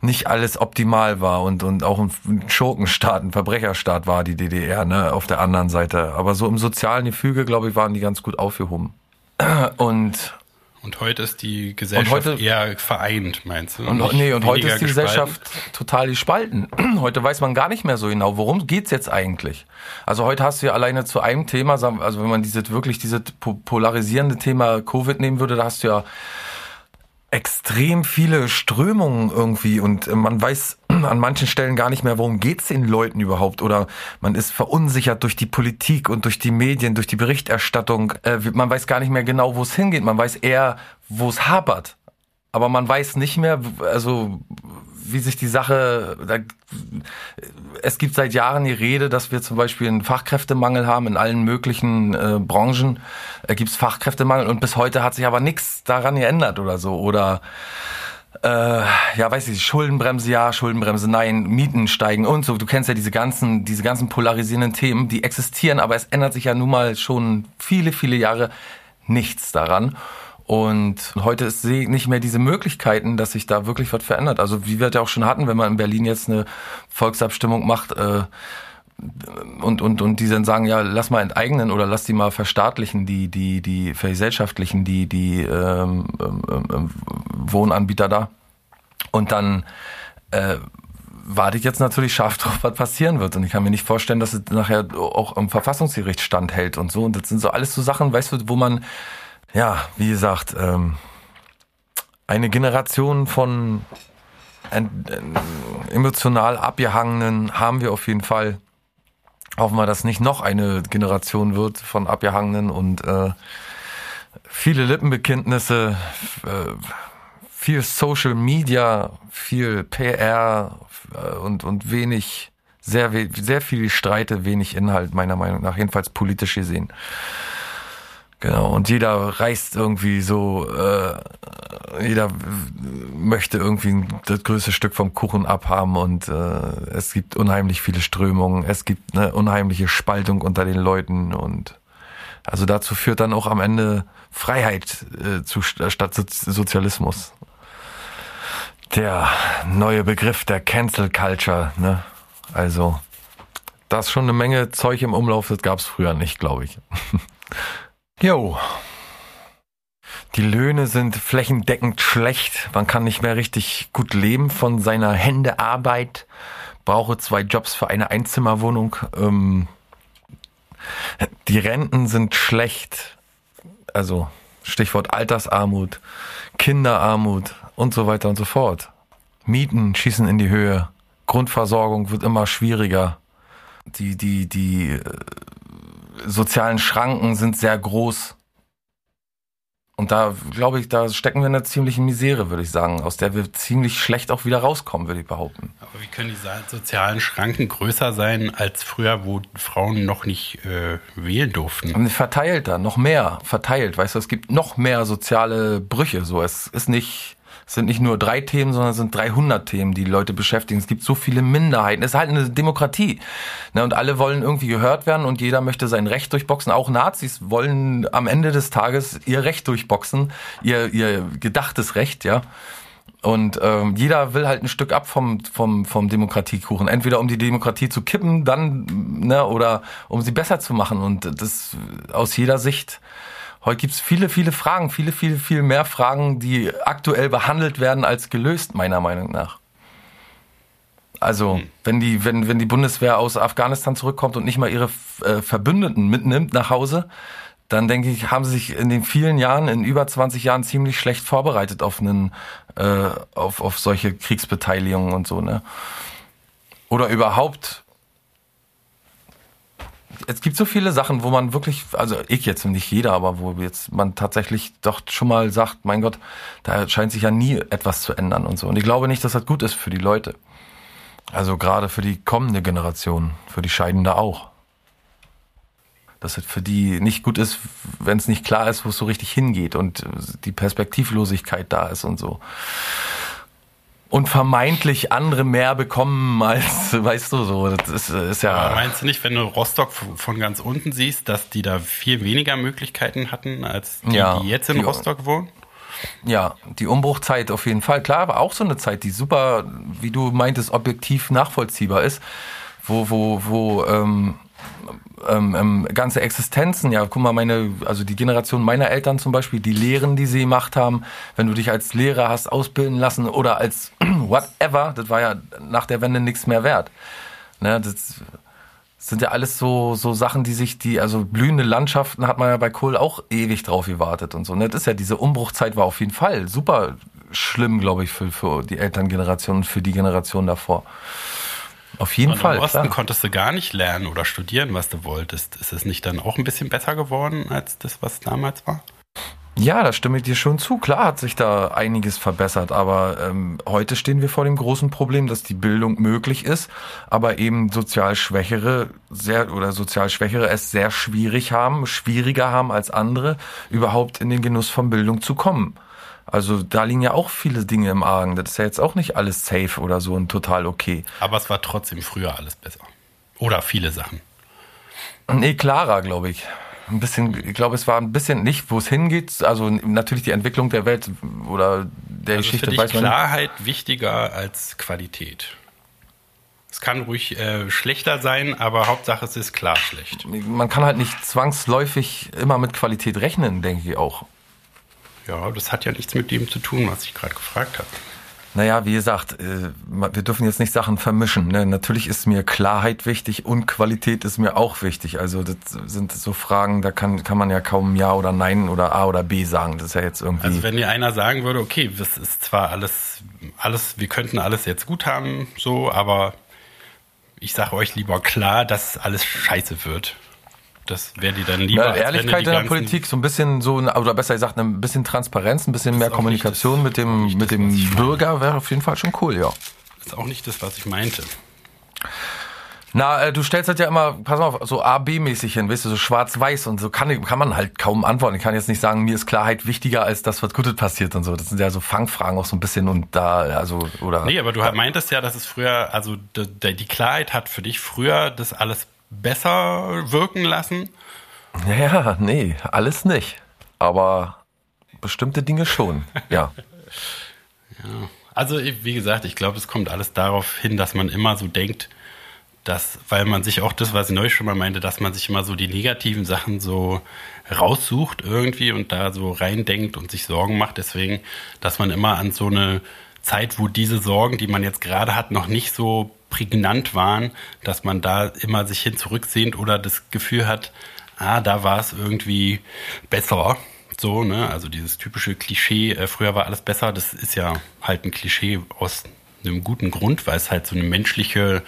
nicht alles optimal war und, und auch ein Schurkenstaat, ein Verbrecherstaat war die DDR, ne, auf der anderen Seite. Aber so im sozialen Gefüge, glaube ich, waren die ganz gut aufgehoben. Und und heute ist die Gesellschaft heute, eher vereint, meinst du? Und, nee, und heute ist die gespalten? Gesellschaft total gespalten. Heute weiß man gar nicht mehr so genau, worum geht's jetzt eigentlich? Also heute hast du ja alleine zu einem Thema, also wenn man dieses wirklich dieses polarisierende Thema Covid nehmen würde, da hast du ja extrem viele Strömungen irgendwie und äh, man weiß an manchen Stellen gar nicht mehr, worum geht's den Leuten überhaupt oder man ist verunsichert durch die Politik und durch die Medien, durch die Berichterstattung. Äh, man weiß gar nicht mehr genau, wo es hingeht. Man weiß eher, wo es hapert. Aber man weiß nicht mehr, also wie sich die Sache, da, es gibt seit Jahren die Rede, dass wir zum Beispiel einen Fachkräftemangel haben in allen möglichen äh, Branchen. Äh, gibt es Fachkräftemangel und bis heute hat sich aber nichts daran geändert oder so. Oder äh, ja, weiß ich, Schuldenbremse ja, Schuldenbremse nein, Mieten steigen und so. Du kennst ja diese ganzen, diese ganzen polarisierenden Themen, die existieren, aber es ändert sich ja nun mal schon viele, viele Jahre nichts daran. Und heute ist nicht mehr diese Möglichkeiten, dass sich da wirklich was verändert. Also wie wir das ja auch schon hatten, wenn man in Berlin jetzt eine Volksabstimmung macht äh, und, und, und die dann sagen, ja, lass mal enteignen oder lass die mal verstaatlichen, die, die, die vergesellschaftlichen, die, die ähm, ähm, ähm, Wohnanbieter da. Und dann äh, warte ich jetzt natürlich scharf drauf, was passieren wird. Und ich kann mir nicht vorstellen, dass es nachher auch im Verfassungsgericht standhält und so. Und das sind so alles so Sachen, weißt du, wo man ja, wie gesagt, ähm, eine Generation von emotional abgehangenen haben wir auf jeden Fall. Hoffen wir, dass nicht noch eine Generation wird von abgehangenen und äh, viele Lippenbekenntnisse, äh, viel Social Media, viel PR äh, und, und wenig, sehr, sehr viel Streite, wenig Inhalt, meiner Meinung nach, jedenfalls politisch gesehen. Genau, und jeder reißt irgendwie so, äh, jeder möchte irgendwie das größte Stück vom Kuchen abhaben und äh, es gibt unheimlich viele Strömungen, es gibt eine unheimliche Spaltung unter den Leuten und also dazu führt dann auch am Ende Freiheit äh, zu, statt Sozialismus. Der neue Begriff der Cancel Culture, ne? Also, da ist schon eine Menge Zeug im Umlauf, das gab's früher nicht, glaube ich. Jo. Die Löhne sind flächendeckend schlecht. Man kann nicht mehr richtig gut leben von seiner Händearbeit. Brauche zwei Jobs für eine Einzimmerwohnung. Ähm, die Renten sind schlecht. Also Stichwort Altersarmut, Kinderarmut und so weiter und so fort. Mieten schießen in die Höhe. Grundversorgung wird immer schwieriger. Die, die, die sozialen Schranken sind sehr groß. Und da glaube ich, da stecken wir in einer ziemlichen Misere, würde ich sagen, aus der wir ziemlich schlecht auch wieder rauskommen, würde ich behaupten. Aber wie können die sozialen Schranken größer sein als früher, wo Frauen noch nicht äh, wählen durften? Und verteilt da, noch mehr verteilt. Weißt du, es gibt noch mehr soziale Brüche. So, es ist nicht es sind nicht nur drei Themen, sondern es sind 300 Themen, die, die Leute beschäftigen. Es gibt so viele Minderheiten. Es ist halt eine Demokratie. Ne? Und alle wollen irgendwie gehört werden und jeder möchte sein Recht durchboxen. Auch Nazis wollen am Ende des Tages ihr Recht durchboxen, ihr, ihr gedachtes Recht, ja. Und ähm, jeder will halt ein Stück ab vom, vom, vom Demokratiekuchen. Entweder um die Demokratie zu kippen, dann, ne, oder um sie besser zu machen. Und das aus jeder Sicht Heute gibt's viele, viele Fragen, viele, viele, viel mehr Fragen, die aktuell behandelt werden als gelöst, meiner Meinung nach. Also, hm. wenn die, wenn, wenn die Bundeswehr aus Afghanistan zurückkommt und nicht mal ihre äh, Verbündeten mitnimmt nach Hause, dann denke ich, haben sie sich in den vielen Jahren, in über 20 Jahren ziemlich schlecht vorbereitet auf einen, äh, auf, auf solche Kriegsbeteiligungen und so, ne? Oder überhaupt es gibt so viele Sachen, wo man wirklich, also ich jetzt nicht jeder, aber wo jetzt man tatsächlich doch schon mal sagt, mein Gott, da scheint sich ja nie etwas zu ändern und so. Und ich glaube nicht, dass das gut ist für die Leute. Also gerade für die kommende Generation, für die Scheidende auch. Dass es für die nicht gut ist, wenn es nicht klar ist, wo es so richtig hingeht und die Perspektivlosigkeit da ist und so und vermeintlich andere mehr bekommen als, weißt du, so. Das ist, ist ja. Aber meinst du nicht, wenn du Rostock von ganz unten siehst, dass die da viel weniger Möglichkeiten hatten als die, ja, die jetzt in die, Rostock wohnen? Ja, die Umbruchzeit auf jeden Fall. Klar, aber auch so eine Zeit, die super, wie du meintest, objektiv nachvollziehbar ist, wo, wo, wo ähm, ähm, ähm, ganze Existenzen, ja, guck mal, meine, also die Generation meiner Eltern zum Beispiel, die Lehren, die sie gemacht haben, wenn du dich als Lehrer hast ausbilden lassen oder als whatever, das war ja nach der Wende nichts mehr wert. Ne, das sind ja alles so, so Sachen, die sich, die, also blühende Landschaften hat man ja bei Kohl auch ewig drauf gewartet und so. Ne? Das ist ja, diese Umbruchzeit war auf jeden Fall super schlimm, glaube ich, für, für die Elterngeneration und für die Generation davor. Auf jeden und Fall. Im Osten klar. konntest du gar nicht lernen oder studieren, was du wolltest. Ist es nicht dann auch ein bisschen besser geworden als das, was damals war? Ja, da stimme ich dir schon zu. Klar hat sich da einiges verbessert, aber ähm, heute stehen wir vor dem großen Problem, dass die Bildung möglich ist, aber eben sozial Schwächere sehr oder sozial Schwächere es sehr schwierig haben, schwieriger haben als andere, überhaupt in den Genuss von Bildung zu kommen. Also da liegen ja auch viele Dinge im Argen. Das ist ja jetzt auch nicht alles safe oder so und total okay. Aber es war trotzdem früher alles besser. Oder viele Sachen. Nee, klarer, glaube ich. Ein bisschen, ich glaube, es war ein bisschen nicht, wo es hingeht. Also natürlich die Entwicklung der Welt oder der also Geschichte. Ist für dich Klarheit wichtiger als Qualität. Es kann ruhig äh, schlechter sein, aber Hauptsache es ist klar schlecht. Man kann halt nicht zwangsläufig immer mit Qualität rechnen, denke ich auch. Ja, das hat ja nichts mit dem zu tun, was ich gerade gefragt habe. Naja, wie gesagt, äh, wir dürfen jetzt nicht Sachen vermischen. Ne? Natürlich ist mir Klarheit wichtig und Qualität ist mir auch wichtig. Also das sind so Fragen, da kann, kann man ja kaum Ja oder Nein oder A oder B sagen. Das ist ja jetzt irgendwie. Also wenn dir einer sagen würde, okay, das ist zwar alles, alles, wir könnten alles jetzt gut haben, so, aber ich sage euch lieber klar, dass alles scheiße wird. Das wäre die dann lieber. Na, Ehrlichkeit in der Politik, so ein bisschen so, oder besser gesagt, ein bisschen Transparenz, ein bisschen mehr Kommunikation das, mit dem, mit das, dem Bürger wäre auf jeden Fall schon cool, ja. Das ist auch nicht das, was ich meinte. Na, äh, du stellst halt ja immer, pass mal auf, so A-B-mäßig hin, weißt du, so schwarz-weiß und so kann, kann man halt kaum antworten. Ich kann jetzt nicht sagen, mir ist Klarheit wichtiger als das, was Gutes passiert und so. Das sind ja so Fangfragen auch so ein bisschen und da, also, oder. Nee, aber du meintest ja, dass es früher, also die Klarheit hat für dich früher das alles besser wirken lassen? Naja, nee, alles nicht. Aber bestimmte Dinge schon, ja. ja. Also, wie gesagt, ich glaube, es kommt alles darauf hin, dass man immer so denkt, dass, weil man sich auch das, was ich neulich schon mal meinte, dass man sich immer so die negativen Sachen so raussucht irgendwie und da so reindenkt und sich Sorgen macht. Deswegen, dass man immer an so eine Zeit, wo diese Sorgen, die man jetzt gerade hat, noch nicht so prägnant waren, dass man da immer sich hin zurücksehnt oder das Gefühl hat, ah, da war es irgendwie besser. So, ne? Also dieses typische Klischee, äh, früher war alles besser, das ist ja halt ein Klischee aus einem guten Grund, weil es halt so eine menschliche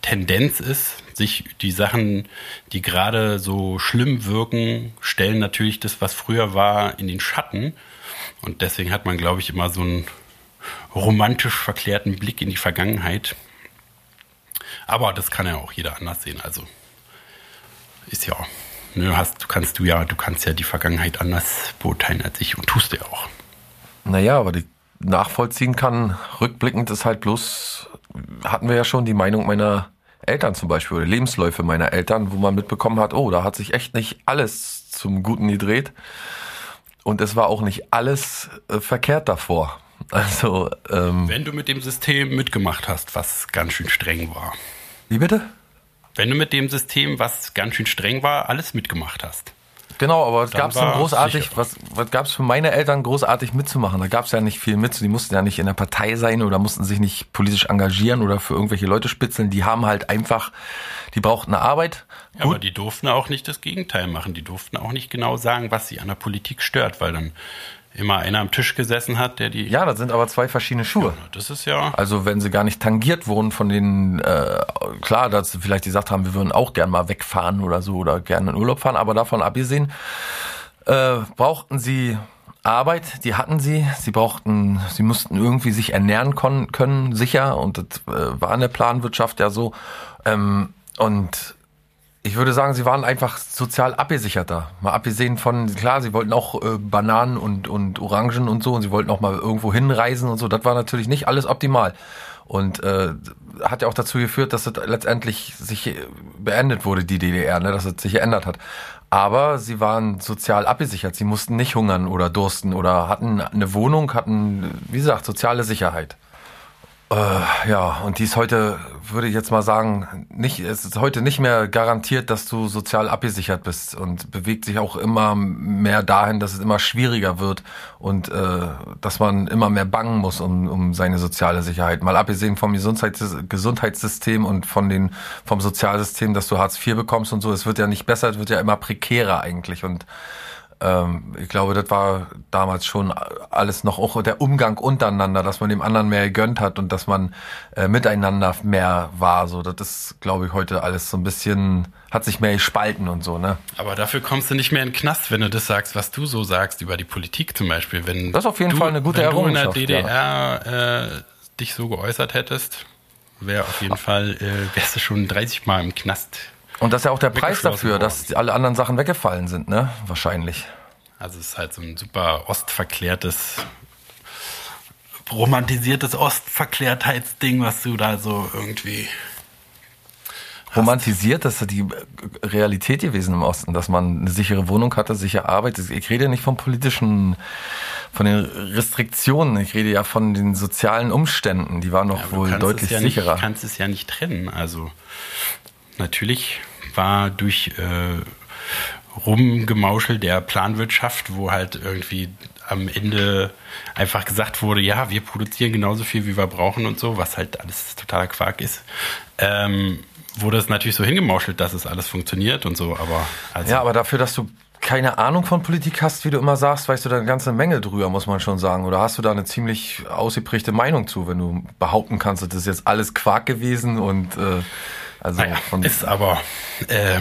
Tendenz ist, sich die Sachen, die gerade so schlimm wirken, stellen natürlich das, was früher war, in den Schatten. Und deswegen hat man, glaube ich, immer so einen romantisch verklärten Blick in die Vergangenheit. Aber das kann ja auch jeder anders sehen. Also ist ja, ne, hast, du kannst du ja, du kannst ja die Vergangenheit anders beurteilen als ich und tust ja auch. Naja, aber die nachvollziehen kann, rückblickend ist halt bloß, hatten wir ja schon die Meinung meiner Eltern zum Beispiel, oder Lebensläufe meiner Eltern, wo man mitbekommen hat, oh, da hat sich echt nicht alles zum Guten gedreht. Und es war auch nicht alles äh, verkehrt davor. Also, ähm, Wenn du mit dem System mitgemacht hast, was ganz schön streng war. wie bitte? Wenn du mit dem System, was ganz schön streng war, alles mitgemacht hast. Genau, aber Dann gab es denn großartig, was, was gab es für meine Eltern großartig mitzumachen? Da gab es ja nicht viel mit. Die mussten ja nicht in der Partei sein oder mussten sich nicht politisch engagieren oder für irgendwelche Leute spitzeln. Die haben halt einfach, die brauchten eine Arbeit. Ja, aber die durften auch nicht das Gegenteil machen. Die durften auch nicht genau sagen, was sie an der Politik stört, weil dann immer einer am Tisch gesessen hat, der die. Ja, das sind aber zwei verschiedene Schuhe. Das ist ja. Also wenn sie gar nicht tangiert wurden von den, äh, klar, dass sie vielleicht gesagt haben, wir würden auch gern mal wegfahren oder so oder gerne in Urlaub fahren, aber davon abgesehen, äh, brauchten sie Arbeit, die hatten sie, sie brauchten, sie mussten irgendwie sich ernähren können, sicher, und das äh, war in der Planwirtschaft ja so. Ähm, und ich würde sagen, sie waren einfach sozial abgesicherter. Mal abgesehen von, klar, sie wollten auch äh, Bananen und, und Orangen und so und sie wollten auch mal irgendwo hinreisen und so. Das war natürlich nicht alles optimal. Und äh, hat ja auch dazu geführt, dass es letztendlich sich äh, beendet wurde, die DDR, ne, dass es sich geändert hat. Aber sie waren sozial abgesichert. Sie mussten nicht hungern oder dursten oder hatten eine Wohnung, hatten, wie gesagt, soziale Sicherheit. Äh, ja, und die ist heute, würde ich jetzt mal sagen, nicht, es ist heute nicht mehr garantiert, dass du sozial abgesichert bist und bewegt sich auch immer mehr dahin, dass es immer schwieriger wird und äh, dass man immer mehr bangen muss um, um seine soziale Sicherheit. Mal abgesehen vom Gesundheits Gesundheitssystem und von den, vom Sozialsystem, dass du Hartz IV bekommst und so, es wird ja nicht besser, es wird ja immer prekärer eigentlich und ähm, ich glaube, das war damals schon alles noch auch der Umgang untereinander, dass man dem anderen mehr gegönnt hat und dass man äh, miteinander mehr war. So, das ist, glaube ich, heute alles so ein bisschen, hat sich mehr gespalten und so, ne? Aber dafür kommst du nicht mehr in den Knast, wenn du das sagst, was du so sagst über die Politik zum Beispiel. Wenn Das ist auf jeden du, Fall eine gute wenn du in der Errungenschaft, DDR äh, dich so geäußert hättest, wäre auf jeden Fall, äh, wärst du schon 30 Mal im Knast. Und das ist ja auch der Preis dafür, dass alle anderen Sachen weggefallen sind, ne? Wahrscheinlich. Also es ist halt so ein super ostverklärtes, romantisiertes Ostverklärtheitsding, was du da so irgendwie. Romantisiert, das ist die Realität gewesen im Osten, dass man eine sichere Wohnung hatte, sichere Arbeit. Ich rede nicht vom politischen, von den Restriktionen. Ich rede ja von den sozialen Umständen. Die waren noch Ja, du wohl deutlich ja sicherer. Nicht, kannst es ja nicht trennen. Also natürlich war durch äh, Rumgemauschel der Planwirtschaft, wo halt irgendwie am Ende einfach gesagt wurde, ja, wir produzieren genauso viel, wie wir brauchen und so, was halt alles totaler Quark ist, ähm, wurde es natürlich so hingemauschelt, dass es alles funktioniert und so, aber also, Ja, aber dafür, dass du keine Ahnung von Politik hast, wie du immer sagst, weißt du da eine ganze Menge drüber, muss man schon sagen. Oder hast du da eine ziemlich ausgeprägte Meinung zu, wenn du behaupten kannst, das ist jetzt alles Quark gewesen und äh, also naja, ist aber, äh,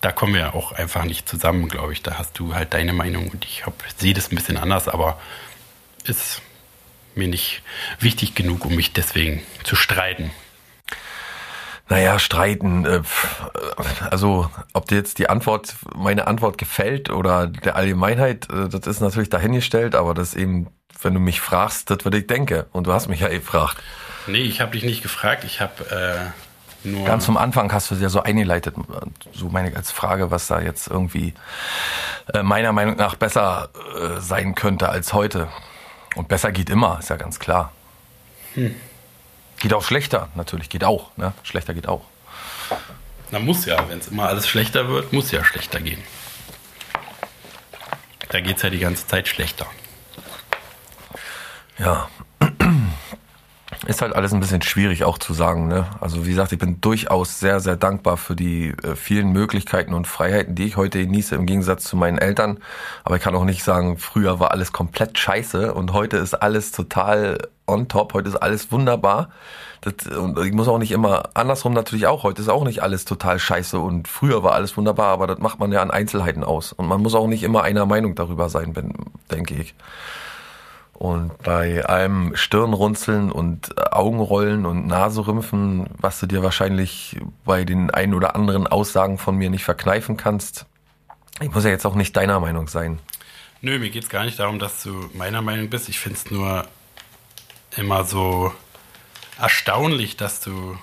da kommen wir auch einfach nicht zusammen, glaube ich. Da hast du halt deine Meinung und ich sehe das ein bisschen anders, aber ist mir nicht wichtig genug, um mich deswegen zu streiten. Naja, streiten. Äh, also, ob dir jetzt die Antwort, meine Antwort gefällt oder der Allgemeinheit, äh, das ist natürlich dahingestellt, aber das ist eben, wenn du mich fragst, das, was ich denke. Und du hast mich ja gefragt. Nee, ich habe dich nicht gefragt, ich habe äh, nur. Ganz zum Anfang hast du es ja so eingeleitet, so meine ich als Frage, was da jetzt irgendwie äh, meiner Meinung nach besser äh, sein könnte als heute. Und besser geht immer, ist ja ganz klar. Geht auch schlechter, natürlich, geht auch. Ne? Schlechter geht auch. Na muss ja, wenn es immer alles schlechter wird, muss ja schlechter gehen. Da geht es ja die ganze Zeit schlechter. Ja. Ist halt alles ein bisschen schwierig auch zu sagen. Ne? Also wie gesagt, ich bin durchaus sehr, sehr dankbar für die äh, vielen Möglichkeiten und Freiheiten, die ich heute genieße, im Gegensatz zu meinen Eltern. Aber ich kann auch nicht sagen, früher war alles komplett scheiße und heute ist alles total on top, heute ist alles wunderbar. Das, und ich muss auch nicht immer, andersrum natürlich auch, heute ist auch nicht alles total scheiße und früher war alles wunderbar, aber das macht man ja an Einzelheiten aus. Und man muss auch nicht immer einer Meinung darüber sein, denke ich. Und bei allem Stirnrunzeln und Augenrollen und Naserümpfen, was du dir wahrscheinlich bei den ein oder anderen Aussagen von mir nicht verkneifen kannst, ich muss ja jetzt auch nicht deiner Meinung sein. Nö, mir geht es gar nicht darum, dass du meiner Meinung bist. Ich finde es nur immer so erstaunlich, dass du.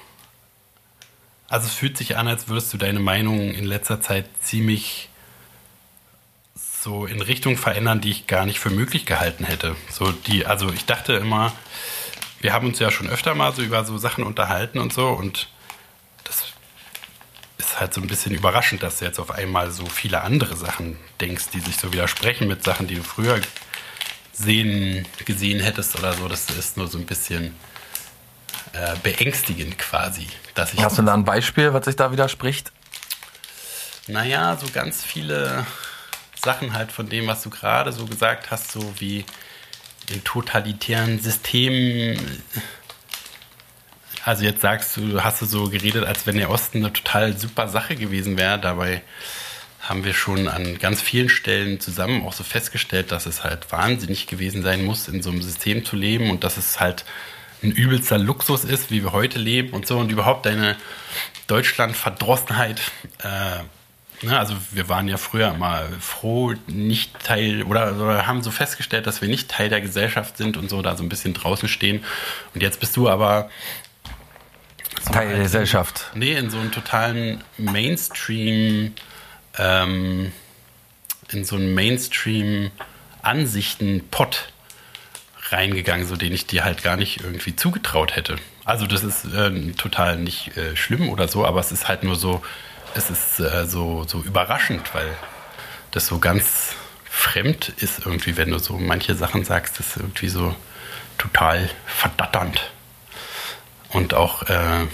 Also es fühlt sich an, als würdest du deine Meinung in letzter Zeit ziemlich so in Richtung verändern, die ich gar nicht für möglich gehalten hätte. So die, also ich dachte immer, wir haben uns ja schon öfter mal so über so Sachen unterhalten und so und das ist halt so ein bisschen überraschend, dass du jetzt auf einmal so viele andere Sachen denkst, die sich so widersprechen mit Sachen, die du früher sehen, gesehen hättest oder so. Das ist nur so ein bisschen äh, beängstigend quasi. Dass ich Hast du da ein Beispiel, was sich da widerspricht? Naja, so ganz viele Sachen halt von dem, was du gerade so gesagt hast, so wie in totalitären Systemen. Also jetzt sagst du, hast du so geredet, als wenn der Osten eine total super Sache gewesen wäre. Dabei haben wir schon an ganz vielen Stellen zusammen auch so festgestellt, dass es halt wahnsinnig gewesen sein muss, in so einem System zu leben und dass es halt ein übelster Luxus ist, wie wir heute leben und so und überhaupt deine Deutschland-Verdrossenheit äh, Ne, also wir waren ja früher mal froh, nicht Teil oder, oder, haben so festgestellt, dass wir nicht Teil der Gesellschaft sind und so da so ein bisschen draußen stehen. Und jetzt bist du aber so Teil der Gesellschaft. Nee, in so einen totalen Mainstream, ähm, in so einen Mainstream-Ansichten-Pot reingegangen, so den ich dir halt gar nicht irgendwie zugetraut hätte. Also das ist äh, total nicht äh, schlimm oder so, aber es ist halt nur so, es ist äh, so, so überraschend, weil das so ganz fremd ist irgendwie, wenn du so manche Sachen sagst, das ist irgendwie so total verdatternd. Und auch, äh,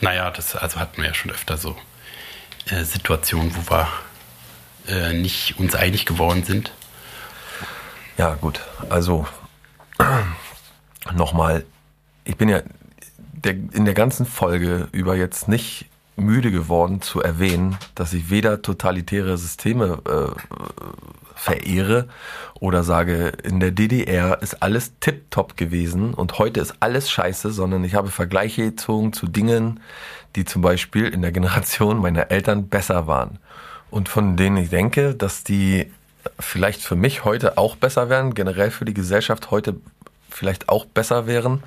naja, das also hatten wir ja schon öfter so äh, Situationen, wo wir äh, nicht uns einig geworden sind. Ja, gut. Also nochmal, ich bin ja der, in der ganzen Folge über jetzt nicht müde geworden zu erwähnen, dass ich weder totalitäre Systeme äh, verehre oder sage, in der DDR ist alles tipptopp gewesen und heute ist alles scheiße, sondern ich habe Vergleiche gezogen zu Dingen, die zum Beispiel in der Generation meiner Eltern besser waren. Und von denen ich denke, dass die vielleicht für mich heute auch besser wären, generell für die Gesellschaft heute vielleicht auch besser wären,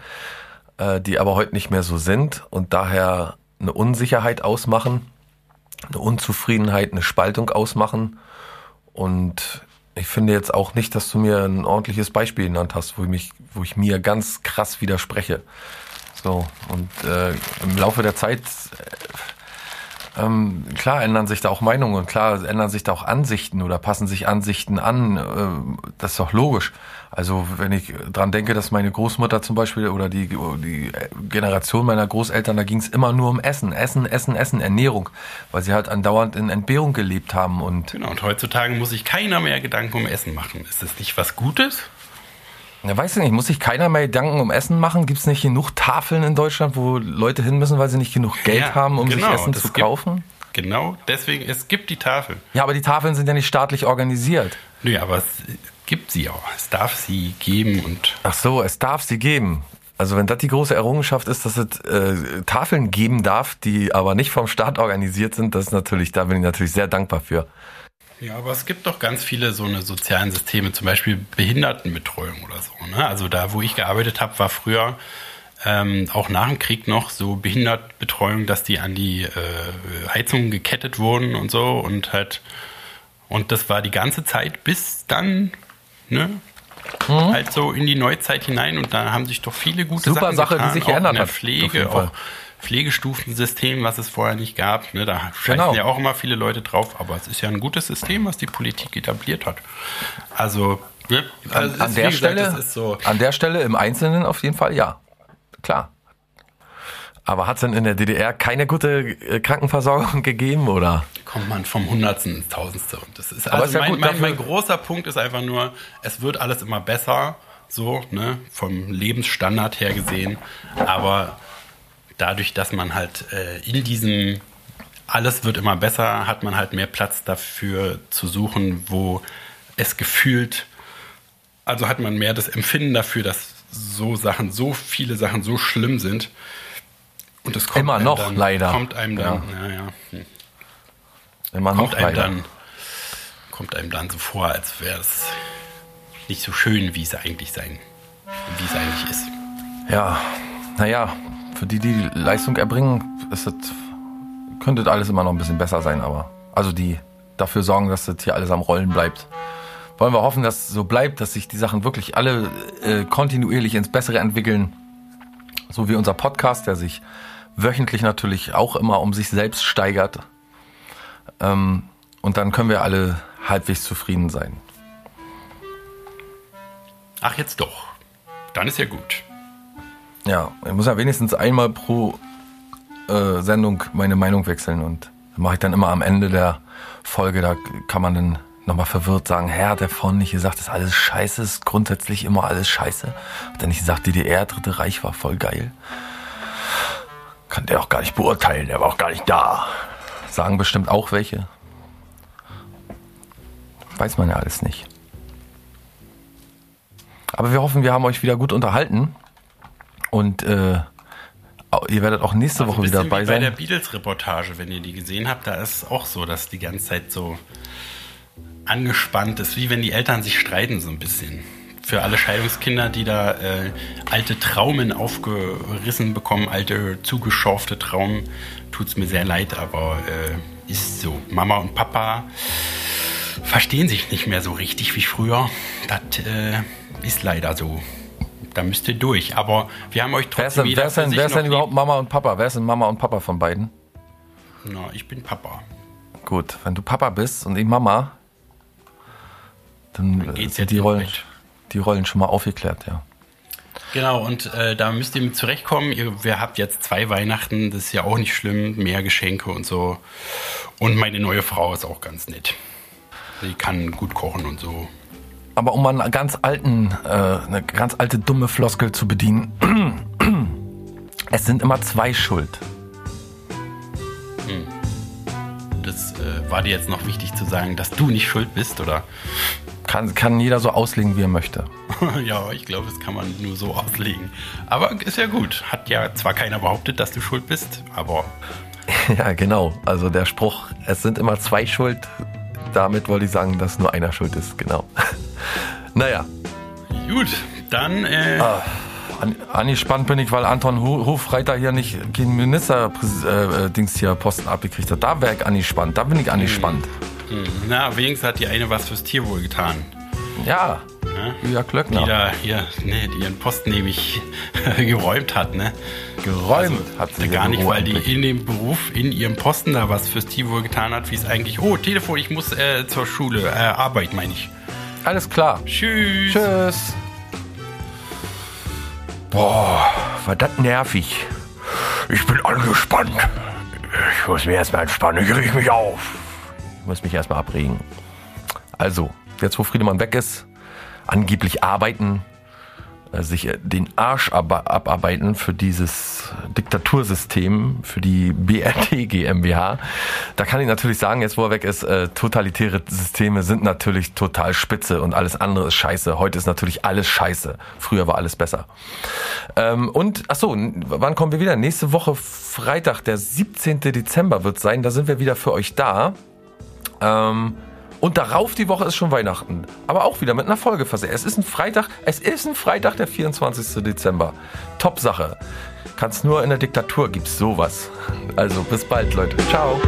äh, die aber heute nicht mehr so sind und daher eine Unsicherheit ausmachen, eine Unzufriedenheit, eine Spaltung ausmachen. Und ich finde jetzt auch nicht, dass du mir ein ordentliches Beispiel genannt hast, wo ich mich, wo ich mir ganz krass widerspreche. So, und äh, im Laufe der Zeit äh, ähm, klar ändern sich da auch Meinungen und klar ändern sich da auch Ansichten oder passen sich Ansichten an. Äh, das ist doch logisch. Also wenn ich dran denke, dass meine Großmutter zum Beispiel oder die, die Generation meiner Großeltern, da ging es immer nur um Essen, Essen, Essen, Essen, Ernährung, weil sie halt andauernd in Entbehrung gelebt haben. Und genau, und heutzutage muss sich keiner mehr Gedanken um Essen machen. Ist das nicht was Gutes? Ja, weiß ich nicht, muss sich keiner mehr Gedanken um Essen machen? Gibt es nicht genug Tafeln in Deutschland, wo Leute hin müssen, weil sie nicht genug Geld ja, haben, um genau, sich Essen zu kaufen? Genau, deswegen, es gibt die Tafeln. Ja, aber die Tafeln sind ja nicht staatlich organisiert. Nö, aber es gibt sie auch. Es darf sie geben und. Ach so, es darf sie geben. Also wenn das die große Errungenschaft ist, dass es äh, Tafeln geben darf, die aber nicht vom Staat organisiert sind, das ist natürlich, da bin ich natürlich sehr dankbar für. Ja, aber es gibt doch ganz viele so eine sozialen Systeme, zum Beispiel Behindertenbetreuung oder so. Ne? Also da, wo ich gearbeitet habe, war früher ähm, auch nach dem Krieg noch so Behindertenbetreuung, dass die an die äh, Heizungen gekettet wurden und so und halt und das war die ganze Zeit bis dann ne? Mhm. Halt so in die Neuzeit hinein und da haben sich doch viele gute Super Sachen Sache, getan, die sich geändert hat. Pflege, auch Pflegestufensystem, was es vorher nicht gab. Ne? Da scheißen genau. ja auch immer viele Leute drauf, aber es ist ja ein gutes System, was die Politik etabliert hat. Also, ne? also an, an der gesagt, Stelle, so an der Stelle im Einzelnen auf jeden Fall ja. klar. Aber hat es denn in der DDR keine gute äh, Krankenversorgung gegeben, oder? Kommt man vom Hundertsten ins Tausendste. Und das ist, also ist ja mein, mein, mein großer Punkt ist einfach nur, es wird alles immer besser, so, ne, vom Lebensstandard her gesehen. Aber dadurch, dass man halt äh, in diesem alles wird immer besser, hat man halt mehr Platz dafür zu suchen, wo es gefühlt, also hat man mehr das Empfinden dafür, dass so Sachen, so viele Sachen so schlimm sind. Und es kommt Immer einem noch, dann, leider. Kommt einem dann, ja, ja, hm, Immer kommt noch einem leider. dann, kommt einem dann so vor, als wäre es nicht so schön, wie es eigentlich sein, wie es eigentlich ist. Ja, naja, für die, die die Leistung erbringen, ist das, könnte das alles immer noch ein bisschen besser sein, aber also die dafür sorgen, dass das hier alles am Rollen bleibt. Wollen wir hoffen, dass es so bleibt, dass sich die Sachen wirklich alle äh, kontinuierlich ins Bessere entwickeln. So wie unser Podcast, der sich wöchentlich natürlich auch immer um sich selbst steigert. Ähm, und dann können wir alle halbwegs zufrieden sein. Ach, jetzt doch. Dann ist ja gut. Ja, ich muss ja wenigstens einmal pro äh, Sendung meine Meinung wechseln und das mache ich dann immer am Ende der Folge. Da kann man dann nochmal verwirrt sagen, Herr, der vorhin nicht gesagt, das ist alles scheiße, ist grundsätzlich immer alles scheiße. Hat er nicht gesagt, DDR, Dritte Reich war voll geil? Kann der auch gar nicht beurteilen, der war auch gar nicht da. Sagen bestimmt auch welche. Weiß man ja alles nicht. Aber wir hoffen, wir haben euch wieder gut unterhalten. Und äh, ihr werdet auch nächste Also Woche wieder dabei wie bei der sein. Beatles-Reportage, wenn ihr die gesehen habt, da ist es auch so, dass die ganze Zeit so angespannt ist, wie wenn die Eltern sich streiten, so ein bisschen. Für alle Scheidungskinder, die da äh, alte Traumen aufgerissen bekommen, alte zugeschorfte Traumen, tut's mir sehr leid, aber äh, ist so. Mama und Papa verstehen sich nicht mehr so richtig wie früher. Das äh, ist leider so. Da müsst ihr durch. Aber wir haben euch trotzdem wer ist denn, sich wer ist denn überhaupt. Mama und Papa? Wer ist denn Mama und Papa von beiden? Na, ich bin Papa. Gut, wenn du Papa bist und ich Mama, dann äh, geht's sind jetzt die Rollen, Bett. Die Rollen schon mal aufgeklärt, ja. Genau, und äh, da müsst ihr mit zurechtkommen. Ihr, ihr habt jetzt zwei Weihnachten, das ist ja auch nicht schlimm, mehr Geschenke und so. Und meine neue Frau ist auch ganz nett. Sie kann gut kochen und so. Aber um mal einen ganz alten, äh, eine ganz alte dumme Floskel zu bedienen, es sind immer zwei schuld. Das äh, war dir jetzt noch wichtig zu sagen, dass du nicht schuld bist, oder? Kann, kann jeder so auslegen, wie er möchte. ja, ich glaube, das kann man nur so auslegen. Aber ist ja gut. Hat ja zwar keiner behauptet, dass du schuld bist, aber ja, genau. Also der Spruch, es sind immer zwei schuld, damit wollte ich sagen, dass nur einer schuld ist, genau. naja, gut. Dann, äh, An, angespannt bin ich, weil Anton Ho- Hofreiter hier nicht keinen Minister-Dings äh, Dings hier Posten abgekriegt hat. Da wäre ich angespannt, da bin ich angespannt. na, wenigstens hat die eine was fürs Tierwohl getan. Ja, Ne? Julia Die Klöckner. da hier, ne, die ihren Posten nämlich geräumt hat, ne? Geräumt hat sie Gar nicht, weil die in dem Beruf, in ihrem Posten da was fürs Tierwohl getan hat, wie es eigentlich. Oh, Telefon, ich muss äh, zur Schule, äh, Arbeit meine ich. Alles klar. Tschüss. Tschüss. Boah, war das nervig. Ich bin angespannt. Ich muss mich erstmal entspannen. Ich reg mich auf. Ich muss mich erstmal abregen. Also, jetzt wo Friedemann weg ist, angeblich arbeiten, sich äh, den Arsch ab abarbeiten für dieses Diktatursystem, für die BRD GmbH. Da kann ich natürlich sagen, jetzt wo er weg ist, äh, totalitäre Systeme sind natürlich total spitze und alles andere ist scheiße. Heute ist natürlich alles scheiße. Früher war alles besser. Ähm, und, ach so, wann kommen wir wieder? Nächste Woche Freitag, der 17. Dezember wird sein. Da sind wir wieder für euch da. Ähm, und darauf die Woche ist schon Weihnachten. Aber auch wieder mit einer Folge versehen. Es ist ein Freitag, es ist ein Freitag, der 24. Dezember. Top Sache. Kannst nur in der Diktatur gibt's sowas. Also bis bald, Leute. Ciao.